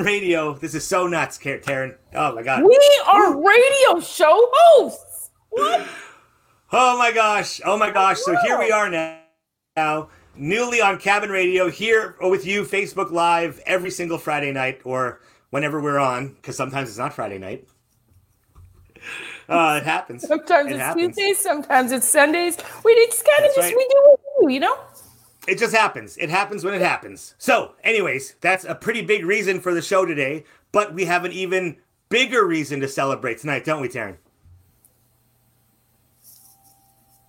Radio. This is so nuts, Taryn. Oh my god. We are radio show hosts. What? Oh my gosh. Oh my gosh. So here we are now. Now, newly on Cabin Radio here with you, Facebook Live every single Friday night or whenever we're on, because sometimes it's not Friday night. Uh, it happens. Sometimes it it's happens. Tuesdays, sometimes it's Sundays. We just kind of just right. we do what we do, you know. It just happens. It happens when it happens. So, anyways, that's a pretty big reason for the show today, but we have an even bigger reason to celebrate tonight, don't we, Taryn?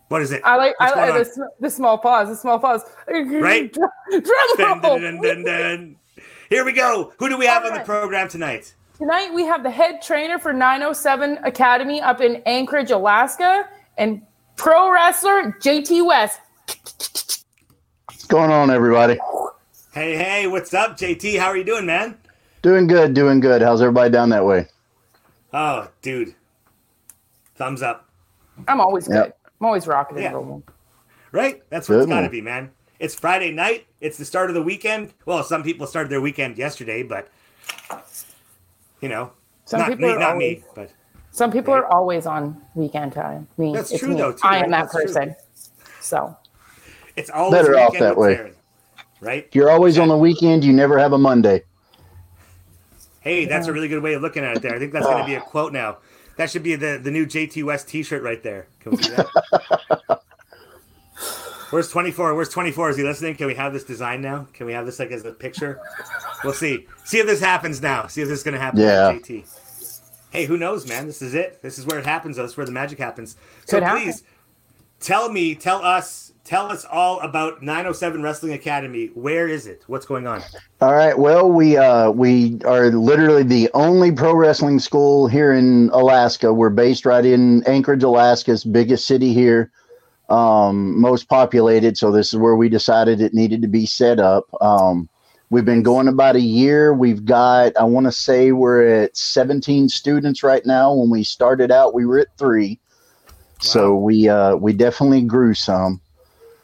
What is it? I like What's I like the, the small pause, the small pause. Right? Drum Dun, dun, dun, dun, dun. Here we go. Who do we have on the program tonight? Tonight we have the head trainer for 907 Academy up in Anchorage, Alaska, and pro wrestler JT West. What's going on, everybody? Hey, hey, what's up, JT? How are you doing, man? Doing good, doing good. How's everybody down that way? Oh, dude. Thumbs up. I'm always good. Yep. I'm always rocking and Yeah. rolling. Right? That's what it's Good got to be, man. It's Friday night. It's the start of the weekend. Well, some people started their weekend yesterday, but you know, Some not people me, are not always, me, but Some people Right. are always on weekend time. Me, That's it's true, me. though, too, I right? am that That's true. person. So it's always Better off that way. Taryn, right? You're always on the weekend. You never have a Monday. Hey, that's a really good way of looking at it. There, I think that's going to be a quote now. That should be the the new JT West T-shirt right there. Can we see that? Where's 24? Where's 24? Is he listening? Can we have this design now? Can we have this like as a picture? We'll see. See if this happens now. See if this is going to happen. Yeah. JT. Hey, who knows, man? This is it. This is where it happens. Though. This is where the magic happens. So Could happen. please tell me, tell us, tell us all about 907 Wrestling Academy. Where is it? What's going on? All right. Well, we uh, we are literally the only pro wrestling school here in Alaska. We're based right in Anchorage, Alaska's biggest city here, um, most populated. So this is where we decided it needed to be set up. Um, we've been going about a year. We've got, I want to say, we're at 17 students right now. When we started out, we were at three. So we uh, we definitely grew some.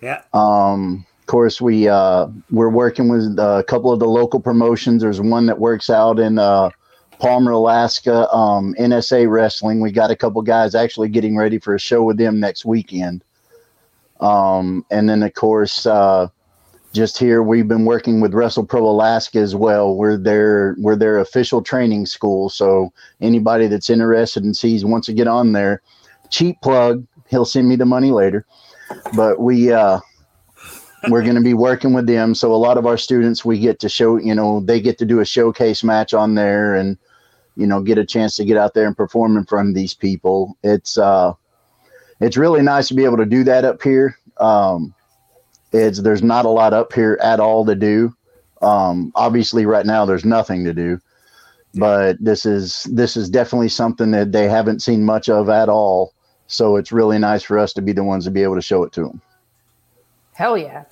Yeah. Um, of course, we uh, we're working with a couple of the local promotions. There's one that works out in uh, Palmer, Alaska, um, NSA Wrestling. We got a couple guys actually getting ready for a show with them next weekend. Um, and then, of course, uh, just here we've been working with Wrestle Pro Alaska as well. We're their we're their official training school. So anybody that's interested and sees wants to get on there, cheap plug. He'll send me the money later. But we uh, we're going to be working with them. So a lot of our students, we get to show, you know, they get to do a showcase match on there and, you know, get a chance to get out there and perform in front of these people. It's, uh, it's really nice to be able to do that up here. Um, it's, there's not a lot up here at all to do. Um, obviously right now there's nothing to do, but this is, this is definitely something that they haven't seen much of at all. So it's really nice for us to be the ones to be able to show it to them. hell yeah.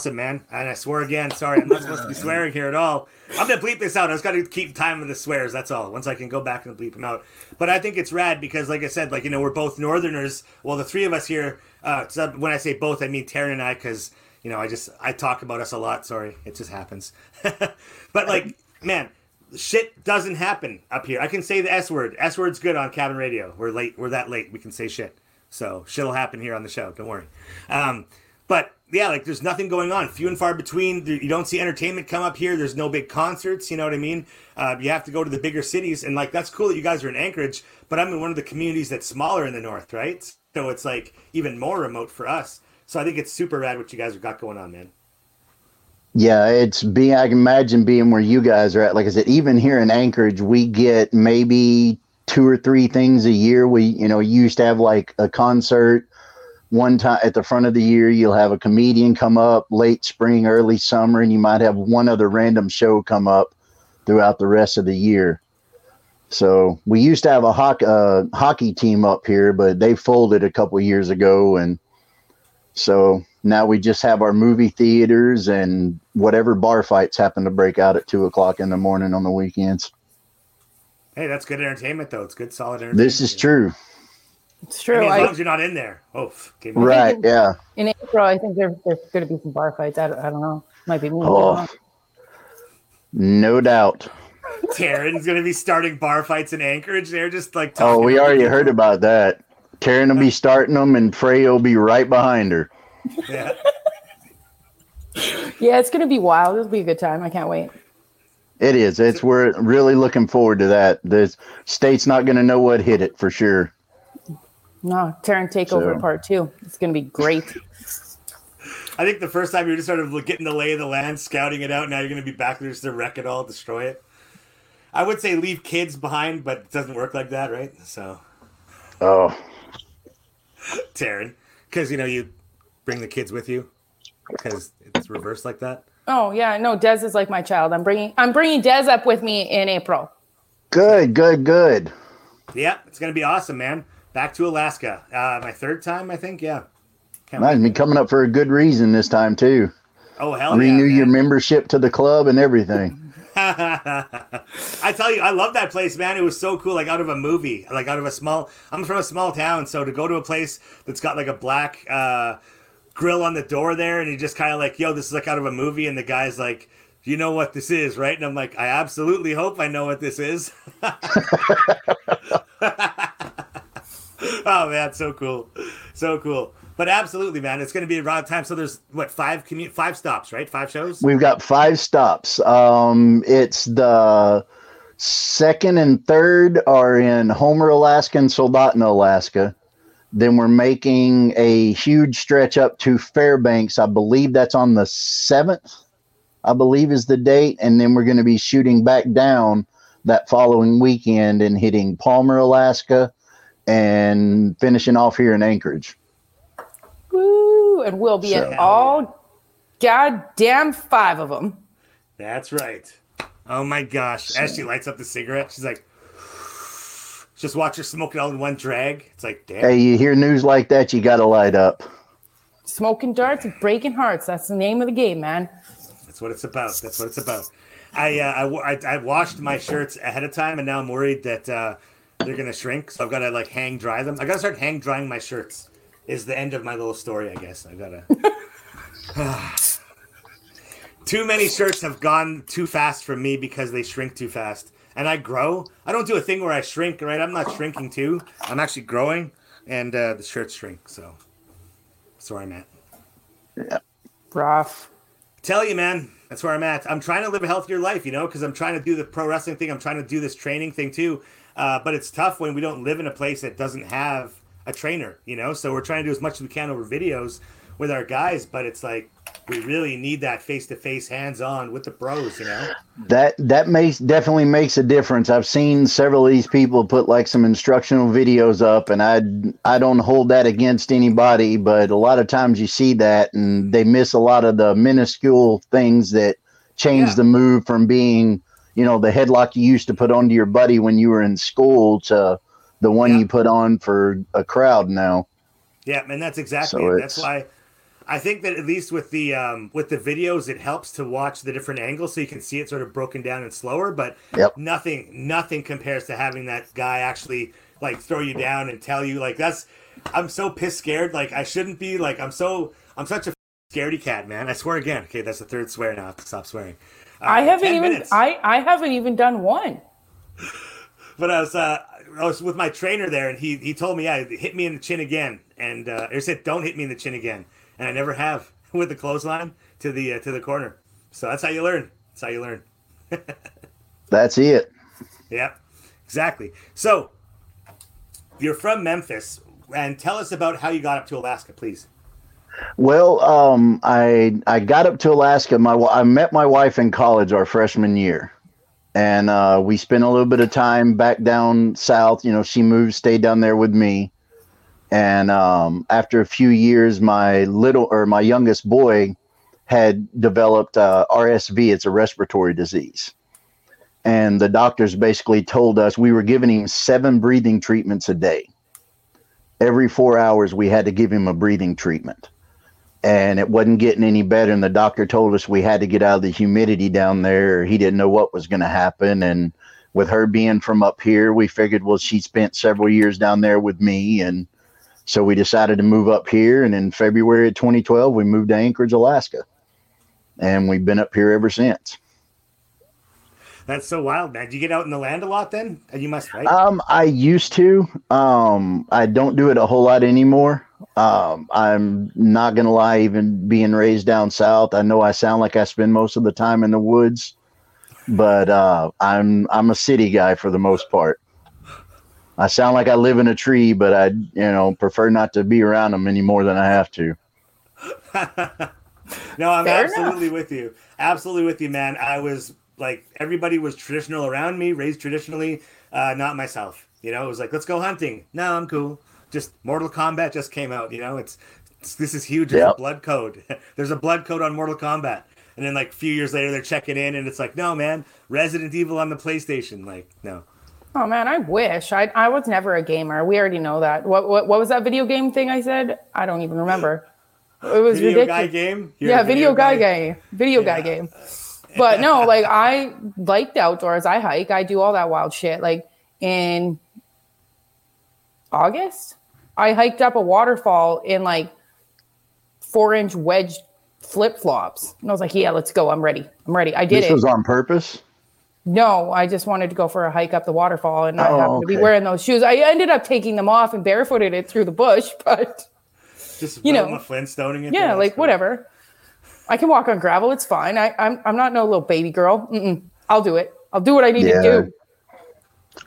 Awesome, man. And I swear again, sorry, I'm not supposed to be swearing here at all. I'm gonna bleep this out. I just gotta keep time with the swears. That's all. Once I can go back and bleep them out. But I think it's rad because, like I said, like you know, we're both Northerners. Well, the three of us here. Uh, so when I say both, I mean Taryn and I, because you know, I just I talk about us a lot. Sorry, it just happens. but like, man, shit doesn't happen up here. I can say the S word. S word's good on cabin radio. We're late. We're that late. We can say shit. So shit'll happen here on the show. Don't worry. Um, but yeah, like there's nothing going on. Few and far between. You don't see entertainment come up here. There's no big concerts. You know what I mean? Uh, you have to go to the bigger cities, and like that's cool that you guys are in Anchorage. But I'm in one of the communities that's smaller in the north, right? So it's like even more remote for us. So I think it's super rad what you guys have got going on, man. Yeah, it's being. I can imagine being where you guys are at. Like I said, even here in Anchorage, we get maybe two or three things a year. We, you know, used to have like a concert one time at the front of the year. You'll have a comedian come up late spring, early summer, and you might have one other random show come up throughout the rest of the year. So we used to have a hockey uh, hockey team up here, but they folded a couple years ago, and so now we just have our movie theaters and whatever bar fights happen to break out at two o'clock in the morning on the weekends. Hey, that's good entertainment, though. It's good, solid entertainment. This is you know? true. It's I true. mean, as I, long as you're not in there. Oh, f- okay. Right. Yeah. in April, I think there, there's going to be some bar fights. I don't, I don't know. Might be me. Oh. No doubt. Taryn's gonna be starting bar fights in Anchorage. They're just like Oh, we already people. heard about that. Karen will be starting them, and Frey will be right behind her. Yeah. Yeah, it's gonna be wild. It'll be a good time. I can't wait. It is. It's we're really looking forward to that. The state's not going to know what hit it for sure. No, Taryn Takeover So- Part Two. It's gonna be great. I think the first time you're just sort of getting the lay of the land, scouting it out. Now you're gonna be back there just to wreck it all, destroy it. I would say leave kids behind, but it doesn't work like that, right? So Oh, Taryn, because you know you bring the kids with you, because it's reversed like that. Oh yeah, no, Dez is like my child. I'm bringing I'm bringing Dez up with me in April. good, good, good. Yeah, it's gonna be awesome, man. Back to Alaska. Uh, my third time, I think. Yeah. Can't Nice. wait. Me coming up for a good reason this time too. Oh hell yeah. Renew yeah! your membership to the club and everything. I tell you, I love that place, man. It was so cool, like out of a movie, like out of a small. I'm from a small town, so to go to a place that's got like a black uh, grill on the door there, and he just kind of like, yo, this is like out of a movie, and the guy's like, you know what this is, right? And I'm like, I absolutely hope I know what this is. oh man, so cool, so cool. But absolutely, man, it's going to be a around time. So there's what five commu- five stops, right? Five shows. We've got five stops. Um, it's the second and third are in Homer, Alaska, and Soldotna, Alaska. Then we're making a huge stretch up to Fairbanks. I believe that's on the seventh. I believe is the date, and then we're going to be shooting back down that following weekend and hitting Palmer, Alaska, and finishing off here in Anchorage. Woo! And we'll be So- at all goddamn five of them. That's right. Oh my gosh. As she lights up the cigarette, she's like, just watch her smoke it all in one drag. It's like, damn. Hey, you hear news like that, you got to light up. Smoking darts and breaking hearts. That's the name of the game, man. That's what it's about. That's what it's about. I, uh, I, I, I washed my shirts ahead of time, and now I'm worried that uh, they're gonna shrink. So I've got to like hang dry them. I gotta start hang drying my shirts. Is the end of my little story, I guess. I gotta. too many shirts have gone too fast for me because they shrink too fast, and I grow. I don't do a thing where I shrink. Right? I'm not shrinking too. I'm actually growing, and uh, the shirts shrink. So that's where I'm at. Rough. Tell you, man, that's where I'm at. I'm trying to live a healthier life, you know, because I'm trying to do the pro wrestling thing. I'm trying to do this training thing too. Uh, but it's tough when we don't live in a place that doesn't have a trainer, you know. So we're trying to do as much as we can over videos with our guys, but it's like we really need that face to face, hands on with the pros, you know. That that makes definitely makes a difference. I've seen several of these people put like some instructional videos up, and I I don't hold that against anybody, but a lot of times you see that, and they miss a lot of the minuscule things that change Yeah. the move from being you know the headlock you used to put onto your buddy when you were in school to the one Yeah. you put on for a crowd now. Yeah, and that's exactly So it. That's why I think that at least with the um, with the videos, it helps to watch the different angles so you can see it sort of broken down and slower. But Yep. nothing nothing compares to having that guy actually like throw you down and tell you like that's. I'm so piss scared. Like I shouldn't be. Like I'm so I'm such a scaredy cat, man. I swear again. Okay, that's the third swear now. I have to stop swearing. Uh, I haven't even minutes. I, I haven't even done one. But I was uh, I was with my trainer there, and he he told me, yeah, hit me in the chin again, and uh, he said, don't hit me in the chin again, and I never have with the clothesline to the uh, to the corner. So that's how you learn. That's how you learn. That's it. Yeah, exactly. So you're from Memphis, and tell us about how you got up to Alaska, please. Well, um, I I got up to Alaska. My I met my wife in college our freshman year, and uh, we spent a little bit of time back down south. You know, she moved, stayed down there with me, and um, after a few years, my little or my youngest boy had developed uh, RSV. It's a respiratory disease, and the doctors basically told us we were giving him seven breathing treatments a day. Every four hours, we had to give him a breathing treatment and it wasn't getting any better. And the doctor told us we had to get out of the humidity down there. He didn't know what was going to happen. And with her being from up here, we figured, well, she spent several years down there with me. And so we decided to move up here. And in February of 2012, we moved to Anchorage, Alaska. And we've been up here ever since. That's so wild, man. Do you get out in the land a lot then? You must, right? Um, I used to. Um, I don't do it a whole lot anymore. Um, I'm not gonna lie. Even being raised down south, I know I sound like I spend most of the time in the woods, but uh, I'm I'm a city guy for the most part. I sound like I live in a tree, but I you know prefer not to be around them any more than I have to. no, I'm Fair absolutely with you. Absolutely with you, man. I was like everybody was traditional around me, raised traditionally, uh, not myself. You know, it was like, let's go hunting. No, I'm cool. Just Mortal Kombat just came out. You know, it's, it's this is huge. There's Yep. a blood code. There's a blood code on Mortal Kombat. And then like a few years later, they're checking in, and it's like, no, man, Resident Evil on the PlayStation. Like, no. Oh man, I wish. I I was never a gamer. We already know that. What what what was that video game thing I said? I don't even remember. It was Video ridiculous. guy game. You're yeah, a video, guy, game. Video guy game. But no, like I like the outdoors. I hike. I do all that wild shit. Like in August, I hiked up a waterfall in like four inch wedge flip flops, and I was like, "Yeah, let's go. I'm ready. I'm ready." I did it. This it. was on purpose. No, I just wanted to go for a hike up the waterfall and not Oh, happen to be wearing those shoes. I ended up taking them off and barefooted it through the bush, but Just You know. Wilma Flintstoning it. yeah, like cool. whatever. I can walk on gravel. It's fine. I, I'm I'm not no little baby girl. Mm-mm. I'll do it. I'll do what I need Yeah. to do.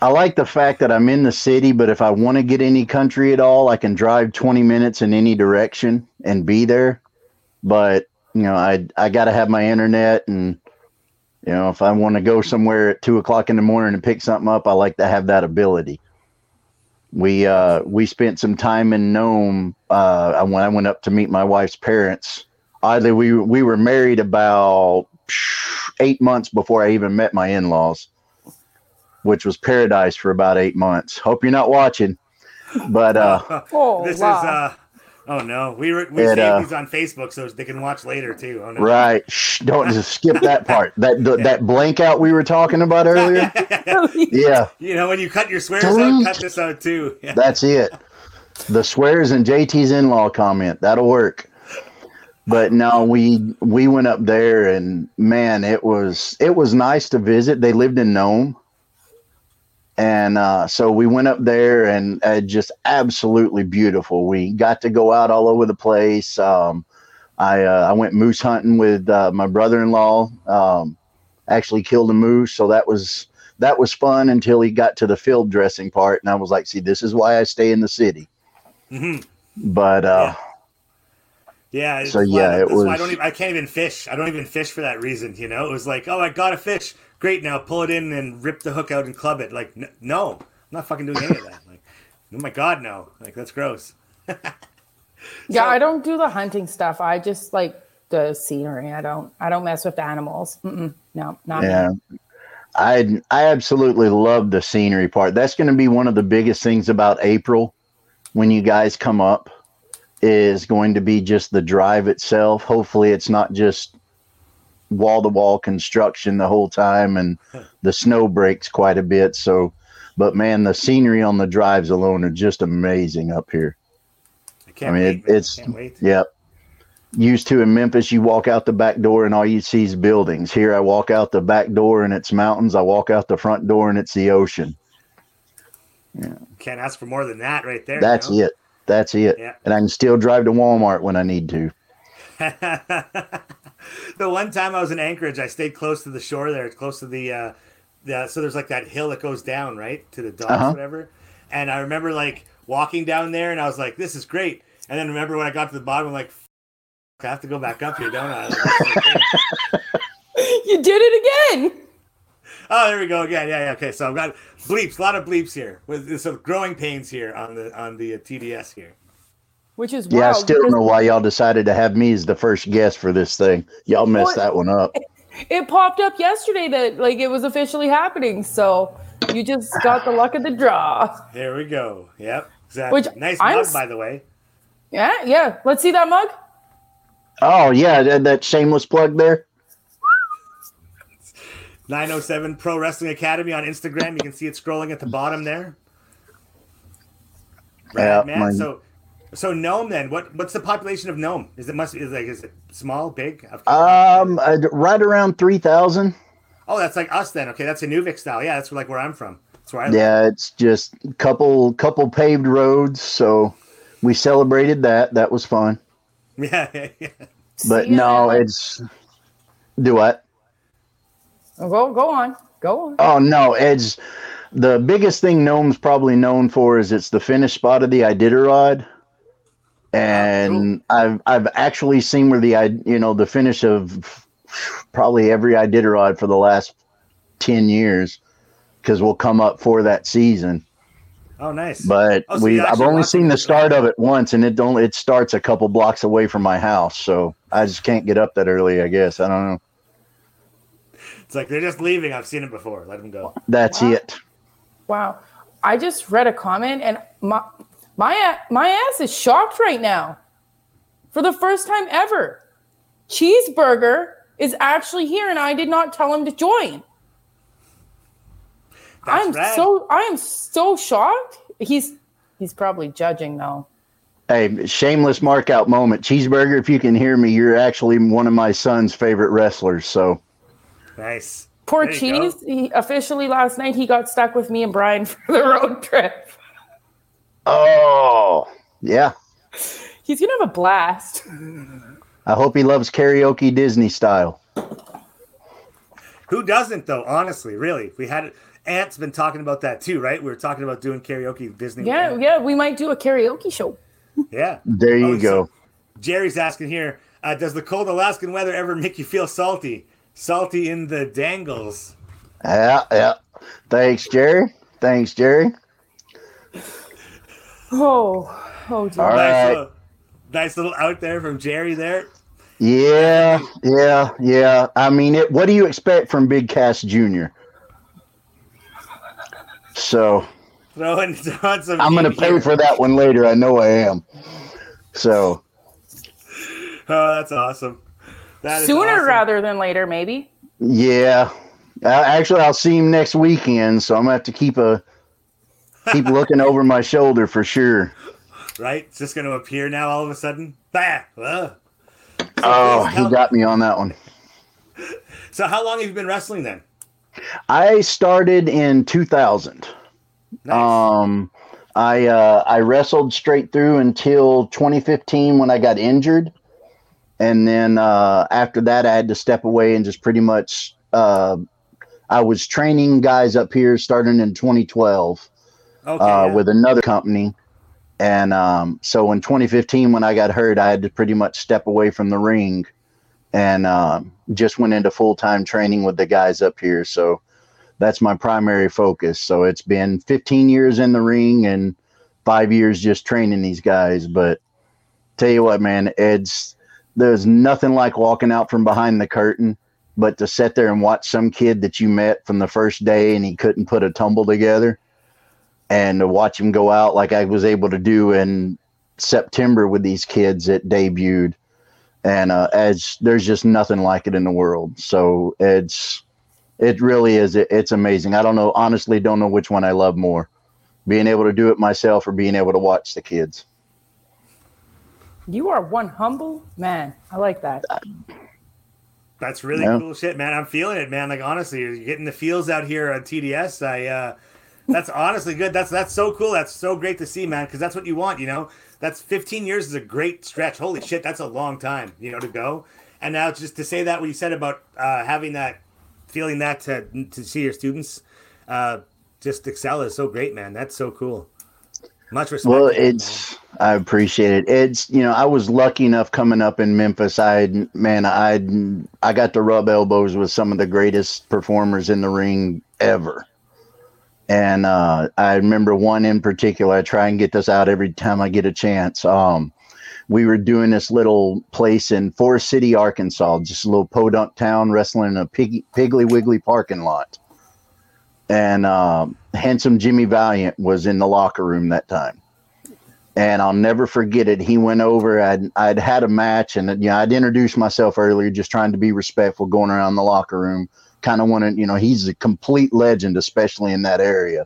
I like the fact that I'm in the city, but if I want to get any country at all, I can drive 20 minutes in any direction and be there. But, you know, I I got to have my internet and, you know, if I want to go somewhere at two o'clock in the morning and pick something up, I like to have that ability. We uh we spent some time in Nome uh when I went up to meet my wife's parents. Oddly, we we were married about eight months before I even met my in-laws which was paradise for about eight months. Hope you're not watching, but uh, Oh, this wow. is uh oh no we were we saved uh, these on facebook so they can watch later too oh no right, shh, don't just skip that part. That th- that blank out we were talking about earlier. Yeah, you know when you cut your swears out cut this out too yeah. that's it. The swears and JT's in-law comment that'll work. But no, we we went up there and man, it was it was nice to visit. They lived in Nome. And uh, so we went up there and uh, just absolutely beautiful. We got to go out all over the place. Um, I uh, I went moose hunting with uh, my brother-in-law. Um, actually killed a moose, so that was that was fun until he got to the field dressing part, and I was like, "See, this is why I stay in the city." Mhm. But uh, Yeah. it's So, yeah, it why I don't even, I can't even fish. I don't even fish for that reason. You know, it was like, oh, I got a fish. Great. Now pull it in and rip the hook out and club it. Like, n- no, I'm not fucking doing any of that. Like, oh my god, no. Like that's gross. yeah, I don't do the hunting stuff. I just like the scenery. I don't I don't mess with animals. Mm-mm. No, not me. yeah, I I absolutely love the scenery part. That's going to be one of the biggest things about April when you guys come up is going to be just the drive itself. Hopefully, it's not just wall to wall construction the whole time and the snow breaks quite a bit. So, but man, the scenery on the drives alone are just amazing up here. I can't I mean, wait. it- it's- wait. Yep. Used to in Memphis, you walk out the back door and all you see is buildings. Here, I walk out the back door and it's mountains. I walk out the front door and it's the ocean. Yeah. Can't ask for more than that right there. That's you know? it. That's it. Yeah. And I can still drive to Walmart when I need to. the one time I was in Anchorage, I stayed close to the shore there, It's close to the, uh, the so there's like that hill that goes down right to the docks, Uh-huh. whatever. And I remember like walking down there, and I was like, "This is great." And then remember when I got to the bottom, I'm like, "I have to go back up here, don't I?" You did it again. oh, there we go again. Yeah, yeah. Okay, so I've got bleeps, a lot of bleeps here with some growing pains here on the on the uh, TDS here. Which is Yeah, I still don't know why y'all decided to have me as the first guest for this thing. Y'all messed Well, that one up. it popped up yesterday that like it was officially happening. So you just got the luck of the draw. There we go. Yep, exactly. Which nice I'm mug, by the way. Yeah, yeah. Let's see that mug. Oh yeah, that, that shameless plug there. 907 Pro Wrestling Academy on Instagram. You can see it scrolling at the bottom there. Yeah, Right, man. mine- So, so Nome then. What what's the population of Nome? Is it must is like is it small, big? Um, right around three thousand. Oh, that's like us then. Okay, that's an Inuvik style. Yeah, that's like where I'm from. That's where I live. Yeah, it's just couple couple paved roads, so we celebrated that. That was fun. Yeah, yeah, yeah. But See, no, it's do what? Oh, Go go on. Go on. Oh no, it's the biggest thing Nome's probably known for is it's the finish spot of the Iditarod. And I've I've actually seen where the I you know the finish of probably every Iditarod for the last ten years because we'll come up for that season. Oh, nice. But Oh, so we you I've only seen the start of it once, and it don't it starts a couple blocks away from my house, so I just can't get up that early. I guess I don't know. it's like they're just leaving. I've seen it before. Let them go. That's Wow. it. Wow. I just read a comment and my my my ass is shocked right now. For the first time ever. Cheeseburger is actually here and I did not tell him to join. That's I'm rad. so I am so shocked. He's he's probably judging though. Hey, shameless mark out moment. Cheeseburger, if you can hear me, you're actually one of my son's favorite wrestlers. So nice. Poor There. Cheese, he, officially last night he got stuck with me and Brian for the road trip. Oh yeah. He's gonna have a blast. I hope he loves karaoke Disney style. Who doesn't though? Honestly, really, we had Ant's been talking about that too, right? We were talking about doing karaoke Disney. Yeah, yeah, we might do a karaoke show. yeah. There you Oh, go. so Jerry's asking here: uh, Does the cold Alaskan weather ever make you feel salty? Salty in the dangles. Yeah, yeah. Thanks, Jerry. Thanks, Jerry. Oh, oh dear. All nice, right. little, nice little out there from Jerry there. Yeah, yeah, yeah. I mean, it. What do you expect from Big Cass Jr.? So Throwing, throwing some. I'm gonna pay for that one later. I know I am. So Oh, that's awesome. That is Sooner awesome. rather than later, maybe. yeah. Uh, actually, I'll see him next weekend. So I'm gonna have to keep a keep looking over my shoulder for sure. right? It's just going to appear now all of a sudden. Bah! Ugh. Oh, he got me on that one. So, how long have you been wrestling then? I started in 2000. Nice. Um, I uh, I wrestled straight through until 2015 when I got injured, and then uh, after that I had to step away and just pretty much uh, I was training guys up here starting in 2012 okay. uh, yeah. with another company, and um, so in 2015 when I got hurt, I had to pretty much step away from the ring, and um just went into full time training with the guys up here. So that's my primary focus. So it's been 15 years in the ring and five years just training these guys. But tell you what, man, it's there's nothing like walking out from behind the curtain, but to sit there and watch some kid that you met from the first day and he couldn't put a tumble together, and to watch him go out like I was able to do in September with these kids that debuted. And uh, as there's just nothing like it in the world. So it's it really is it's amazing i don't know honestly don't know which one i love more being able to do it myself or being able to watch the kids You are one humble man. I like that. That's really Yeah. cool shit, man. I'm feeling it, man. Like honestly, you're getting the feels out here on TDS. I uh that's honestly good. That's that's so cool. That's so great to see, man, because that's what you want, you know. That's 15 years is a great stretch. Holy shit, that's a long time, you know, to go. And now just to say that what you said about uh having that feeling that to to see your students uh just excel is so great, man. That's so cool. Much respect. well it's i appreciate it it's you know i was lucky enough coming up in memphis i man i i got to rub elbows with some of the greatest performers in the ring ever and uh, i remember one in particular i try and get this out every time i get a chance um, we were doing this little place in forrest city arkansas just a little podunk town wrestling in a piggly wiggly parking lot and um, handsome Jimmy Valiant was in the locker room that time. And I'll never forget it. He went over. I'd I'd had a match, and you know I'd introduced myself earlier, just trying to be respectful, going around the locker room. Kind of wanted, you know, he's a complete legend, especially in that area.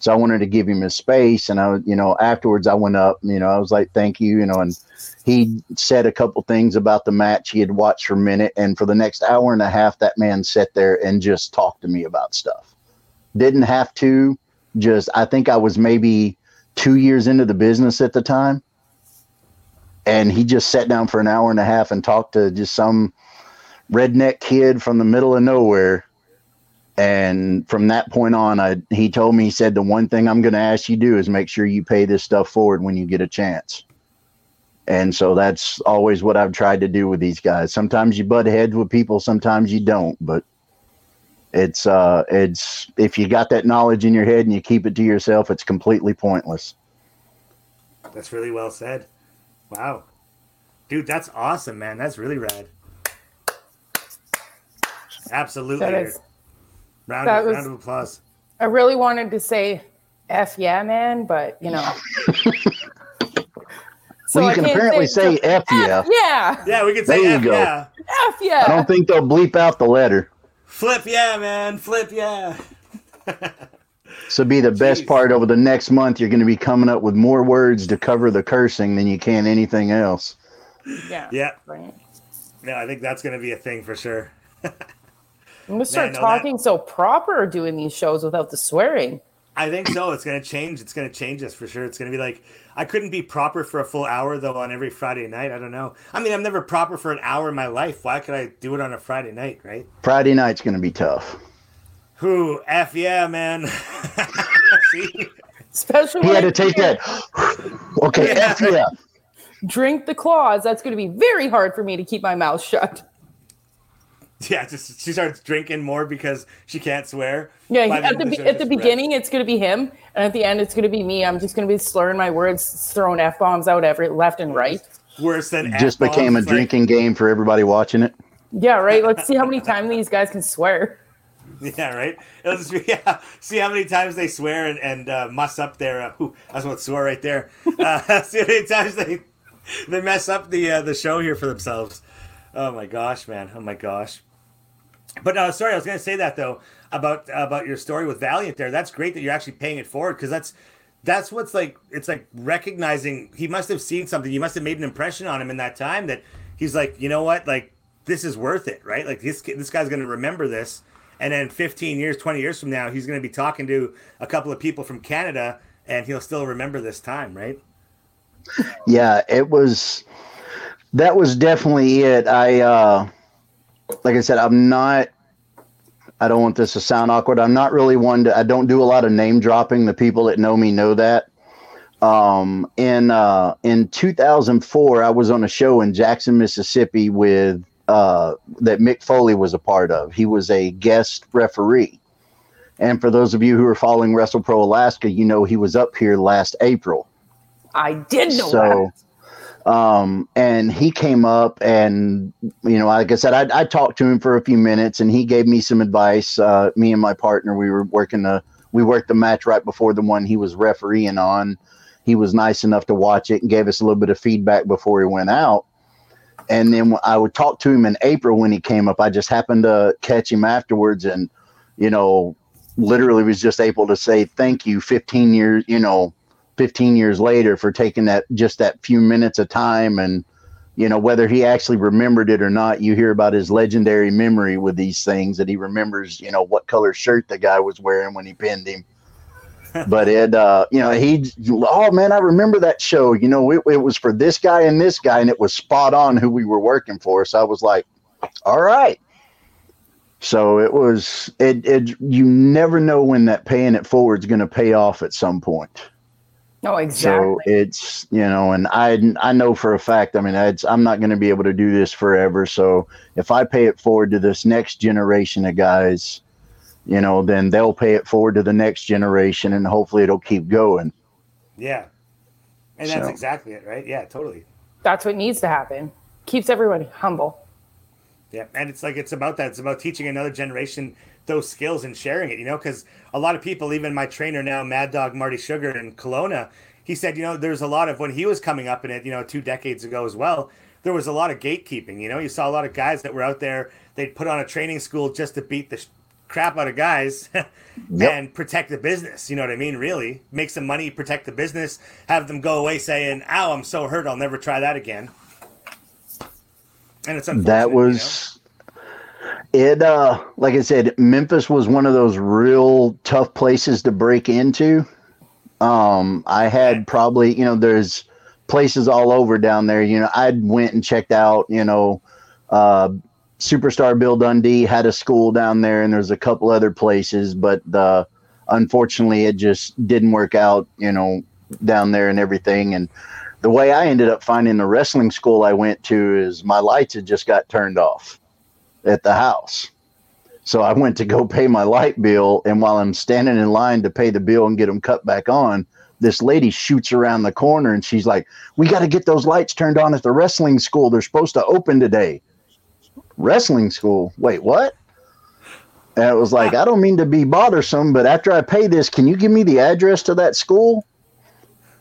So I wanted to give him his space. And I you know, afterwards I went up, you know, I was like, thank you, you know, and he said a couple things about the match he had watched for a minute. And for the next hour and a half, that man sat there and just talked to me about stuff. Didn't have to, just, I think I was maybe two years into the business at the time. And he just sat down for an hour and a half and talked to just some redneck kid from the middle of nowhere and from that point on, I he told me he said the one thing I'm going to ask you to do is make sure you pay this stuff forward when you get a chance. And so that's always what I've tried to do with these guys. Sometimes you butt heads with people, sometimes you don't, but it's uh it's if you got that knowledge in your head and you keep it to yourself, it's completely pointless. That's really well said. Wow. Dude, that's awesome, man. That's really rad. Absolutely. That is- round, that of, was- round of applause. I really wanted to say F yeah, man, but you know. So well, you can can't apparently say so- F yeah. yeah. Yeah, we can say There you F, go. yeah. F yeah. I don't think they'll bleep out the letter. Flip, yeah, man. Flip, yeah. So be the best part over the next month. You're going to be coming up with more words to cover the cursing than you can anything else. yeah. Yeah. Right. Yeah, I think that's going to be a thing for sure. I'm gonna start no, that- talking so proper doing these shows without the swearing. I think so. It's going to change. It's going to change us for sure. It's going to be like I couldn't be proper for a full hour though on every Friday night. I don't know. I mean, I'm never proper for an hour in my life. Why could I do it on a Friday night, right? Friday night's going to be tough. Who f yeah, man. See? Especially He had to take that. Okay, Yeah. F yeah. drink the claws. That's gonna be very hard for me to keep my mouth shut. Yeah, just she starts drinking more because she can't swear. Yeah, By at end the be- at the beginning it's gonna be him, and at the end it's gonna be me. I'm just gonna be slurring my words, throwing f bombs out every left and right. worse than Just F-bombs, became a like- drinking game for everybody watching it. Yeah, right. Let's see how many times these guys can swear. Yeah, right. It'll just be yeah. See how many times they swear and, and uh, muss up their. Uh, ooh, that's what swear right there. Uh, see how many times they they mess up the uh, the show here for themselves. Oh my gosh, man. Oh my gosh. But uh, sorry, I was going to say that though about about your story with Valiant. There, that's great that you're actually paying it forward because that's that's what's like. It's like recognizing he must have seen something. You must have made an impression on him in that time that he's like, you know what, like this is worth it, right? Like this this guy's going to remember this, and then 15 years, 20 years from now, he's going to be talking to a couple of people from Canada, and he'll still remember this time, right? Yeah, it was. That was definitely it. I, uh, like I said, I'm not. I don't want this to sound awkward. I'm not really one to. I don't do a lot of name dropping. The people that know me know that. Um, in uh, in 2004, I was on a show in Jackson, Mississippi, with uh, that Mick Foley was a part of. He was a guest referee. And for those of you who are following Wrestle Pro Alaska, you know he was up here last April I did know so that. Um and he came up and you know like i said I, I talked to him for a few minutes and he gave me some advice. Uh me and my partner we were working the we worked the match right before the one he was refereeing on. He was nice enough to watch it and gave us a little bit of feedback before he went out. And then i would talk to him in april when he came up. I just happened to catch him afterwards and you know literally was just able to say thank you 15 years you know 15 years later for taking that just that few minutes of time and you know whether he actually remembered it or not you hear about his legendary memory with these things that he remembers you know what color shirt the guy was wearing when he pinned him. But it uh you know he oh man i remember that show. You know it, it was for this guy and this guy and it was spot on who we were working for. So i was like all right. So it was it, it you never know when that paying it forward is going to pay off at some point Oh, no, exactly. so it's you know, and I I know for a fact. I mean, it's, I'm not going to be able to do this forever. So if I pay it forward to this next generation of guys, you know, then they'll pay it forward to the next generation, and hopefully it'll keep going. Yeah. And that's So- exactly it, right? Yeah, totally. That's what needs to happen. Keeps everybody humble. Yeah, and it's like it's about that. It's about teaching another generation those skills and sharing it. You know, because a lot of people, even my trainer now, Mad Dog Marty Sugar in Kelowna, he said, you know, there's a lot of when he was coming up in it, you know, two decades ago as well. There was a lot of gatekeeping. You know, you saw a lot of guys that were out there. They'd put on a training school just to beat the crap out of guys and protect the business. You know what I mean? Really, make some money, protect the business, have them go away saying, "Ow, I'm so hurt. I'll never try that again." And it's unfortunate. that you know? It uh like i said memphis was one of those real tough places to break into. Um i had probably you know there's places all over down there. You know i went and checked out you know uh superstar bill dundee had a school down there and there's a couple other places but uh unfortunately it just didn't work out you know down there and everything. And the way I ended up finding the wrestling school I went to is my lights had just got turned off at the house. So I went to go pay my light bill. And while I'm standing in line to pay the bill and get them cut back on, this lady shoots around the corner and she's like, We got to get those lights turned on at the wrestling school. They're supposed to open today. Wrestling school? Wait, what? And it was like, I don't mean to be bothersome, but after I pay this, can you give me the address to that school?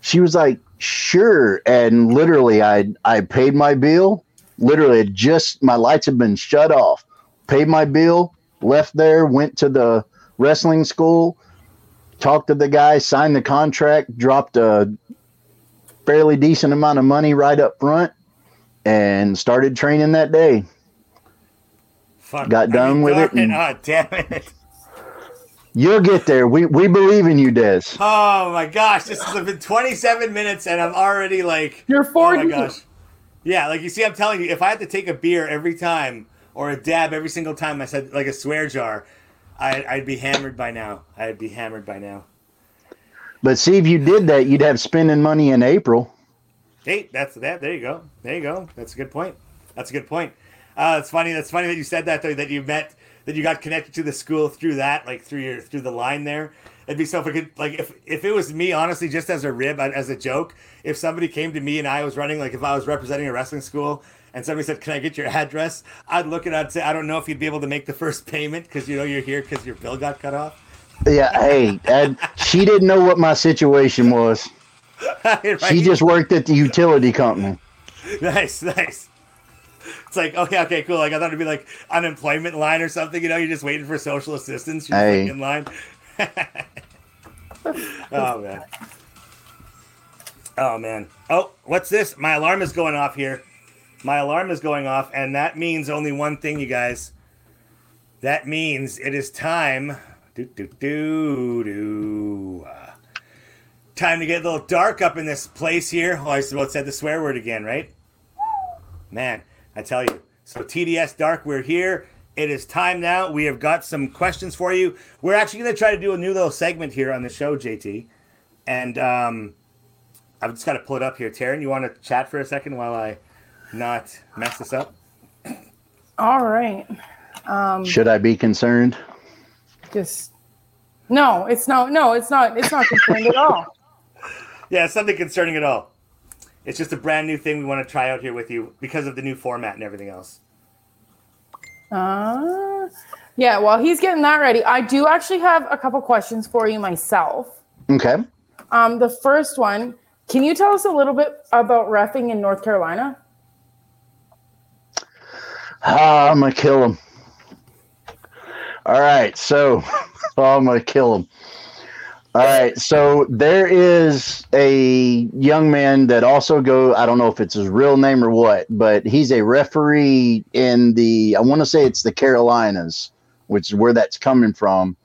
She was like, sure. And literally, I I paid my bill. Literally, just my lights had been shut off. Paid my bill, left there, went to the wrestling school, talked to the guy, signed the contract, dropped a fairly decent amount of money right up front, and started training that day. Fuck. got I done mean, with it darn and- Oh, damn it. You'll get there. We we believe in you, Des. Oh my gosh, this has been 27 minutes and I'm already like, You're oh 40. my gosh. Yeah, like you see, I'm telling you, if I had to take a beer every time or a dab every single time I said like a swear jar, I, I'd be hammered by now. I'd be hammered by now. But see, if you did that, you'd have spending money in April. Hey, that's that. There you go. There you go. That's a good point. That's a good point. Uh, it's funny. That's funny that you said that though. That you met, that you got connected to the school through that, like through your through the line there. It'd be so fucking like if if it was me, honestly, just as a rib, uh, as a joke. If somebody came to me and I was running, like if I was representing a wrestling school. And somebody said, "Can I get your address?" I'd look at it. I'd say, "I don't know if you'd be able to make the first payment because you know you're here because your bill got cut off." Yeah, hey, and she didn't know what my situation was. Right? She just worked at the utility company. Nice, nice. It's like, okay, okay, cool. Like I thought it'd be like unemployment line or something. You know, you're just waiting for social assistance. You're just, Hey. in line. Oh man. Oh man. Oh, what's this? My alarm is going off here. My alarm is going off, and that means only one thing, you guys. That means it is time. Do do do do. Uh, time to get a little dark up in this place here. Oh, I about said the swear word again, right? Man, I tell you. So TDS Dark, we're here. It is time now. We have got some questions for you. We're actually going to try to do a new little segment here on the show, JT. And um, I've just got to pull it up here. Taryn, you want to chat for a second while I not mess this up? All right. Should I be concerned? Just no, it's not. No, it's not. It's not concerned at all. Yeah, it's nothing concerning at all. It's just a brand new thing we want to try out here with you because of the new format and everything else. Uh, yeah. While he's getting that ready, I do actually have a couple questions for you myself. Okay. Um, the first one, can you tell us a little bit about refing in North Carolina? Ah, I'm gonna kill him. All right, so oh, I'm gonna kill him. All right, so there is a young man that also go. I don't know if it's his real name or what, but he's a referee in the. I want to say it's the Carolinas, which is where that's coming from.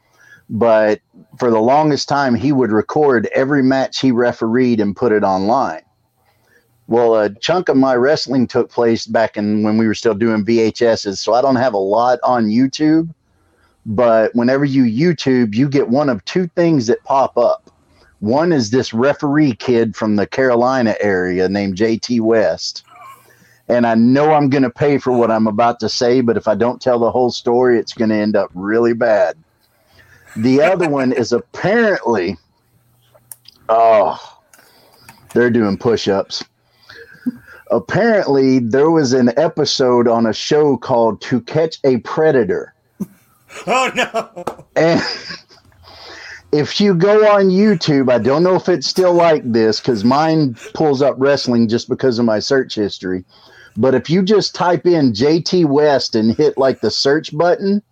But for the longest time, he would record every match he refereed and put it online. Well, a chunk of my wrestling took place back in when we were still doing VHSs, so I don't have a lot on YouTube. But whenever you YouTube, you get one of two things that pop up. One is this referee kid from the Carolina area named JT West. And I know I'm going to pay for what I'm about to say, but if I don't tell the whole story, it's going to end up really bad. The other one is apparently, oh, they're doing push ups apparently there was an episode on a show called To Catch a Predator. Oh no! And if you go on YouTube, I don't know if it's still like this because mine pulls up wrestling just because of my search history. But if you just type in JT West and hit like the search button,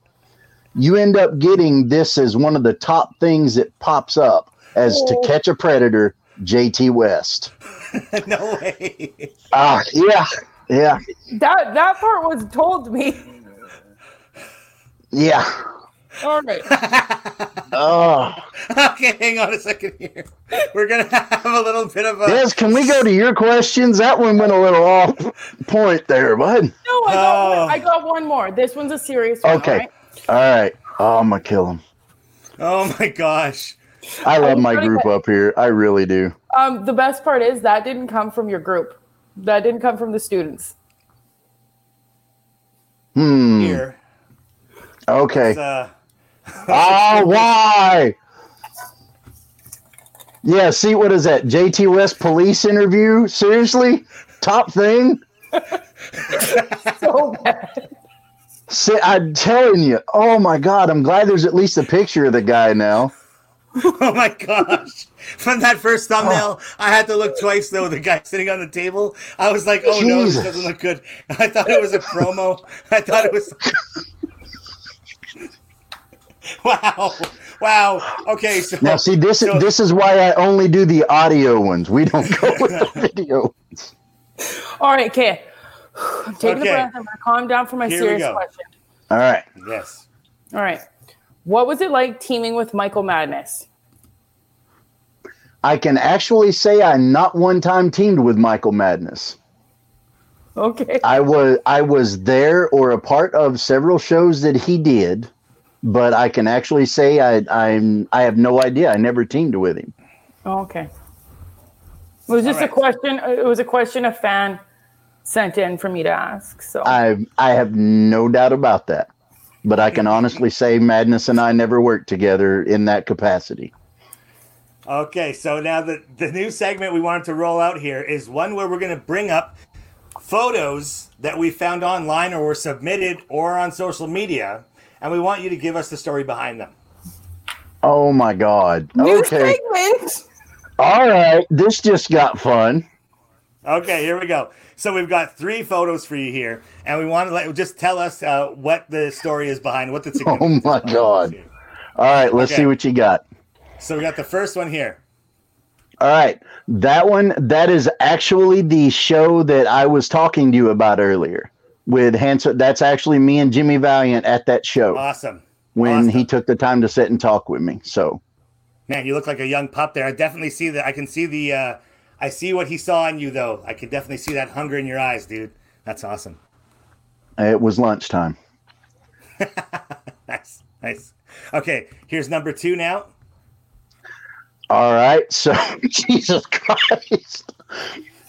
you end up getting this as one of the top things that pops up as to Oh. catch a predator, JT West. no way. Ah, yeah, yeah, That that part was told to me. yeah. All right. Oh, okay, hang on a second here. We're gonna have a little bit of a. Des, can we go to your questions? That one went a little off point there, bud. No, I got, Oh. one, I got one more. This one's a serious one. Okay. all right? All right. Oh, I'm gonna kill him. Oh my gosh. I love my group up here. I really do. Um, the best part is that didn't come from your group. That didn't come from the students. Hmm. Here. Okay. It's, uh, Oh, why? Yeah, see, what is that? JT West police interview? Seriously? Top thing? So bad. See, I'm telling you. Oh my God, I'm glad there's at least a picture of the guy now. oh my gosh. From that first thumbnail, I had to look twice though. The guy sitting on the table. I was like, oh no, this doesn't look good. I thought it was a promo. I thought it was. wow. Wow. Okay, so. Now, see, this so- this is why I only do the audio ones. We don't go with the video. Ones. All right, okay. I'm taking Okay. a breath. I'm gonna calm down for my Here serious question. All right. Yes. All right. What was it like teaming with Michael Madness? I can actually say I not one time teamed with Michael Madness. Okay. I was I was there or a part of several shows that he did, but I can actually say I I'm I have no idea. I never teamed with him. Oh, okay. It was just All right. a question. It was a question a fan sent in for me to ask. So I I have no doubt about that. But I can honestly say Madness and I never worked together in that capacity. Okay, so now the, the new segment we wanted to roll out here is one where we're going to bring up photos that we found online or were submitted or on social media, and we want you to give us the story behind them. Oh my god. new Okay. segment. All right. This just got fun. Okay, here we go. So we've got three photos for you here, and we want to let just tell us uh, what the story is behind, what the significance Oh my is God. here. All right, let's Okay. see what you got. So we got the first one here. All right. That one, that is actually the show that I was talking to you about earlier with Hanson. That's actually me and Jimmy Valiant at that show Awesome. when awesome. he took the time to sit and talk with me. So, Man, you look like a young pup there. I definitely see that. I can see the. Uh, I see what he saw in you, though. I can definitely see that hunger in your eyes, dude. That's awesome. it was lunchtime. Nice, nice. Okay, here's number two now. All right. So, Jesus Christ.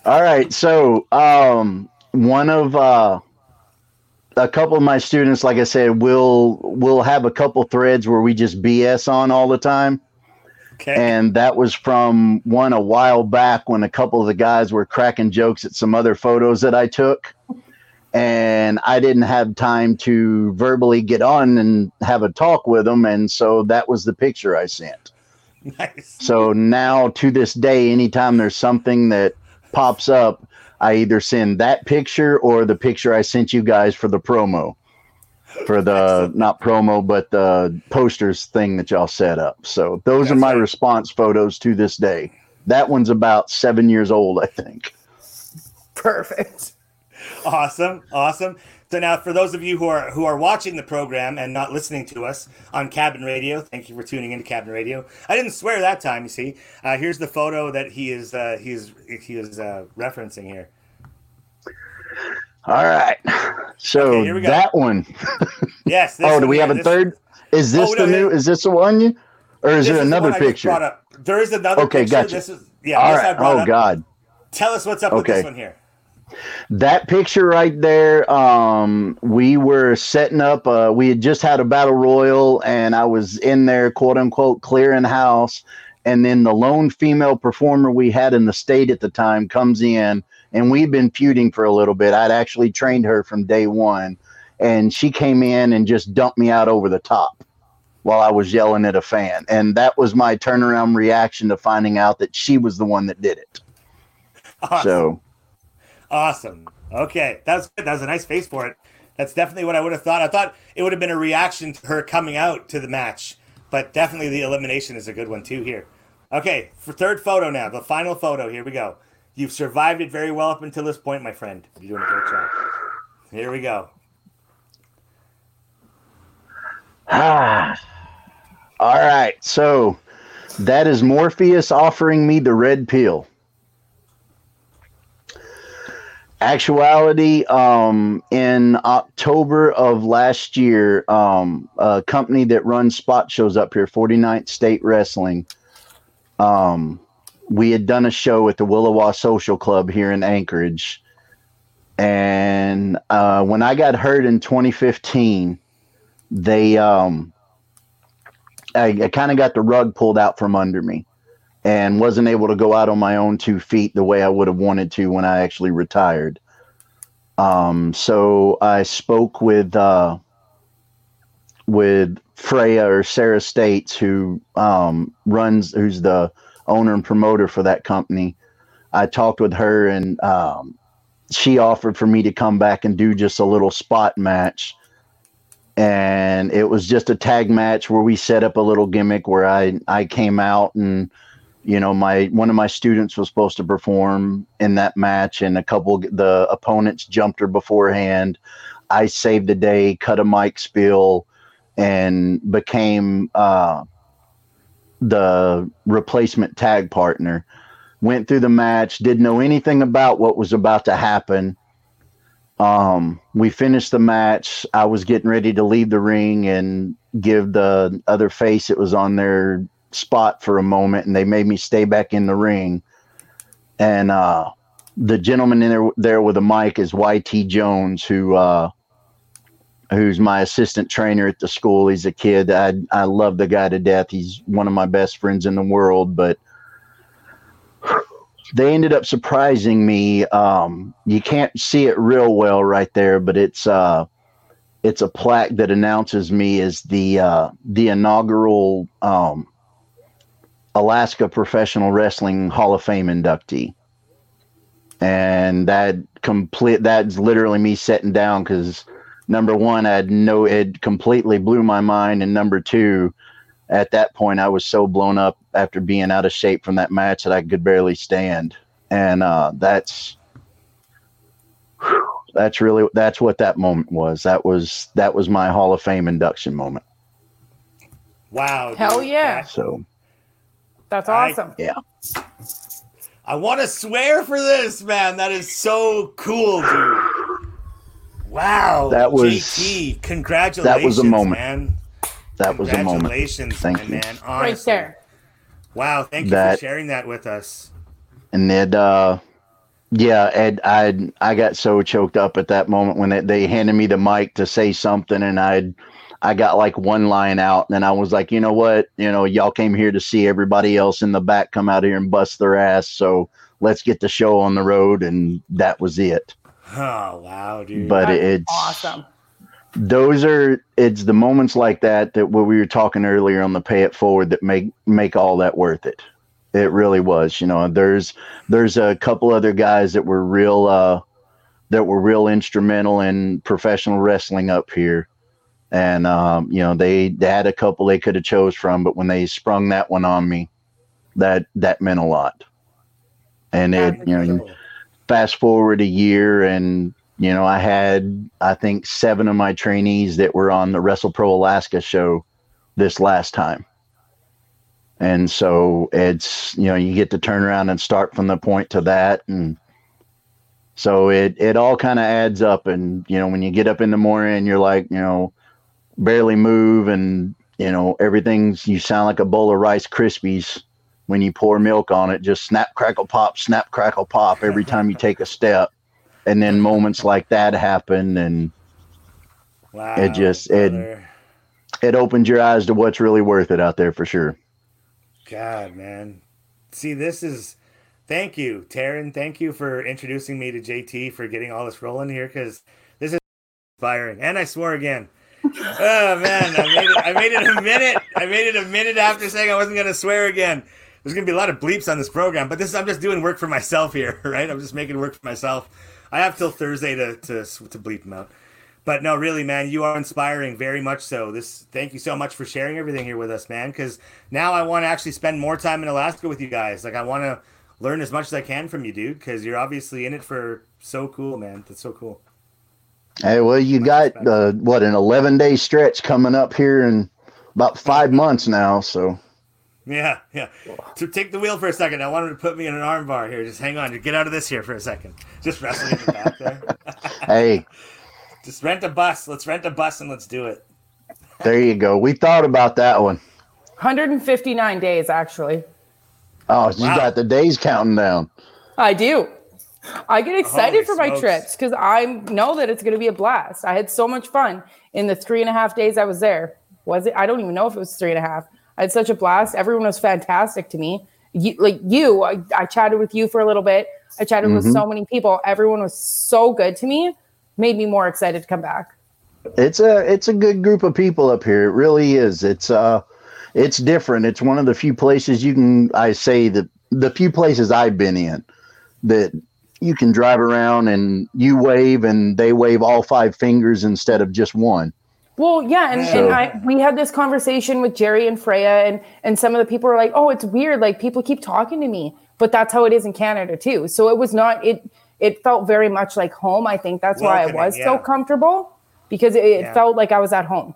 All right. So, um, one of uh, a couple of my students, like I said, will will have a couple threads where we just BS on all the time. Okay. and that was from one a while back when a couple of the guys were cracking jokes at some other photos that I took. And I didn't have time to verbally get on and have a talk with them. And so that was the picture I sent. nice. So now to this day, anytime there's something that pops up, I either send that picture or the picture I sent you guys for the promo. For the not promo, but the posters thing that y'all set up. So those are my right. response photos to this day. That one's about seven years old, I think. Perfect. Awesome, awesome. So now, for those of you who are who are watching the program and not listening to us on Cabin Radio, thank you for tuning into Cabin Radio. I didn't swear that time. You see, uh, here's the photo that he is uh, he is he is uh, referencing here. All right. So Okay, here we go. that one. Yes. this Oh, do we here, have a this- third? Is this Oh, the no, new? Is this the one you? Or is there the another one picture? There is another Okay, picture. gotcha. This is yeah. All this I brought Oh up. God. Tell us what's up with this one here. That picture right there, um, we were setting up. Uh, we had just had a battle royal, and I was in there, quote unquote, clearing house. And then the lone female performer we had in the state at the time comes in, and we've been feuding for a little bit. I'd actually trained her from day one, and she came in and just dumped me out over the top while I was yelling at a fan. And that was my turnaround reaction to finding out that she was the one that did it. Awesome. So. Awesome. Okay, that's good. That was a nice face for it. That's definitely what I would have thought. I thought it would have been a reaction to her coming out to the match, but definitely the elimination is a good one too here. Okay, for third photo now, the final photo. Here we go. You've survived it very well up until this point, my friend. You're doing a great job. Here we go. Ah. All right. So that is Morpheus offering me the red pill. Actuality, um, in October of last year, um, a company that runs spot shows up here, 49th State Wrestling, um, we had done a show at the Williwaw Social Club here in Anchorage. And uh, when I got hurt in 2015, they um I, I kind of got the rug pulled out from under me and wasn't able to go out on my own two feet the way I would have wanted to when I actually retired. Um, so I spoke with uh, with Freya or Sarah States, who um, runs, who's the owner and promoter for that company. I talked with her, and um, she offered for me to come back and do just a little spot match and it was just a tag match where we set up a little gimmick where I I came out and you know my one of my students was supposed to perform in that match and a couple the opponents jumped her beforehand. I saved the day, cut a mic spill, and became uh, the replacement tag partner. Went through the match, didn't know anything about what was about to happen um, we finished the match. I was getting ready to leave the ring and give the other face it was on their spot for a moment, and they made me stay back in the ring. And uh, the gentleman in there there with a mic is YT Jones, who uh, who's my assistant trainer at the school. He's a kid. I I love the guy to death. He's one of my best friends in the world, but they ended up surprising me. Um, you can't see it real well right there, but it's uh, it's a plaque that announces me as the uh, the inaugural um, Alaska Professional Wrestling Hall of Fame inductee, and that complete that's literally me sitting down because number one, I had no it completely blew my mind, and number two, at that point, I was so blown up after being out of shape from that match that I could barely stand. And uh, that's that's really that's what that moment was. That was that was my Hall of Fame induction moment. Wow. Hell dude. yeah. So That's I- awesome. yeah, I want to swear for this, man. That is so cool, dude. Wow. That was- JT. Congratulations. that was a moment. man. that was a moment. Congratulations, Thank you. man. Right there. Wow. Thank you That- for sharing that with us. and it uh yeah ed i i got so choked up at that moment when they, they handed me the mic to say something and i i got like one line out and i was like you know what you know y'all came here to see everybody else in the back come out here and bust their ass so let's get the show on the road and that was it Oh, wow, dude. but That's it's awesome. those are it's the moments like that that what we were talking earlier on the pay it forward that make make all that worth it it really was you know there's there's a couple other guys that were real uh that were real instrumental in professional wrestling up here and um you know they, they had a couple they could have chose from but when they sprung that one on me that that meant a lot. And it you know fast forward a year and you know i had i think seven of my trainees that were on the wrestle pro alaska show this last time. And so it's you know you get to turn around and start from the point to that. And so it it all kind of adds up. And you know when you get up in the morning you're like you know barely move and you know everything's you sound like a bowl of rice krispies when you pour milk on it just snap crackle pop snap crackle pop every time you take a step and then moments like that happen and Wow. it just- it- it opens your eyes to what's really worth it out there for sure God, man. See, this is. Thank you, Taryn. Thank you for introducing me to JT for getting all this rolling here because this is inspiring. And I swore again. Oh man, I made it. I made it a minute. I made it a minute after saying I wasn't gonna swear again. There's gonna be a lot of bleeps on this program, but this I'm just doing work for myself here, right? I'm just making work for myself. I have till Thursday to to to bleep them out. but no, really, man, you are inspiring very much so. This, thank you so much for sharing everything here with us, man. Because now I want to actually spend more time in Alaska with you guys. Like I want to learn as much as I can from you, dude. Because you're obviously in it for so cool, man. That's so cool. Hey, well, you got uh, what an 11 day stretch coming up here in about five months now. So yeah, yeah. To take the wheel for a second, I wanted to put me in an arm bar here. Just hang on. Get out of this here for a second. Just wrestling in the back there. hey, just rent a bus. Let's rent a bus and let's do it. There you go. We thought about that one. 159 days, actually. Oh, you wow. got the days counting down. I do. I get excited Holy for smokes. my trips because I know that it's going to be a blast. I had so much fun in the three and a half days I was there. Was it? I don't even know if it was three and a half. I had such a blast. Everyone was fantastic to me. You, like you, I, I, chatted with you for a little bit. I chatted mm-hmm. with so many people. Everyone was so good to me. Made me more excited to come back. It's a it's a good group of people up here. It really is. It's uh it's different. It's one of the few places you can I say that the few places I've been in that you can drive around and you wave and they wave all five fingers instead of just one. Well, yeah, and, so, and I we had this conversation with Jerry and Freya, and and some of the people were like, "Oh, it's weird. Like people keep talking to me, but that's how it is in Canada too." So it was not it. It felt very much like home. I think that's why I was yeah. so comfortable because it, it yeah. felt like I was at home.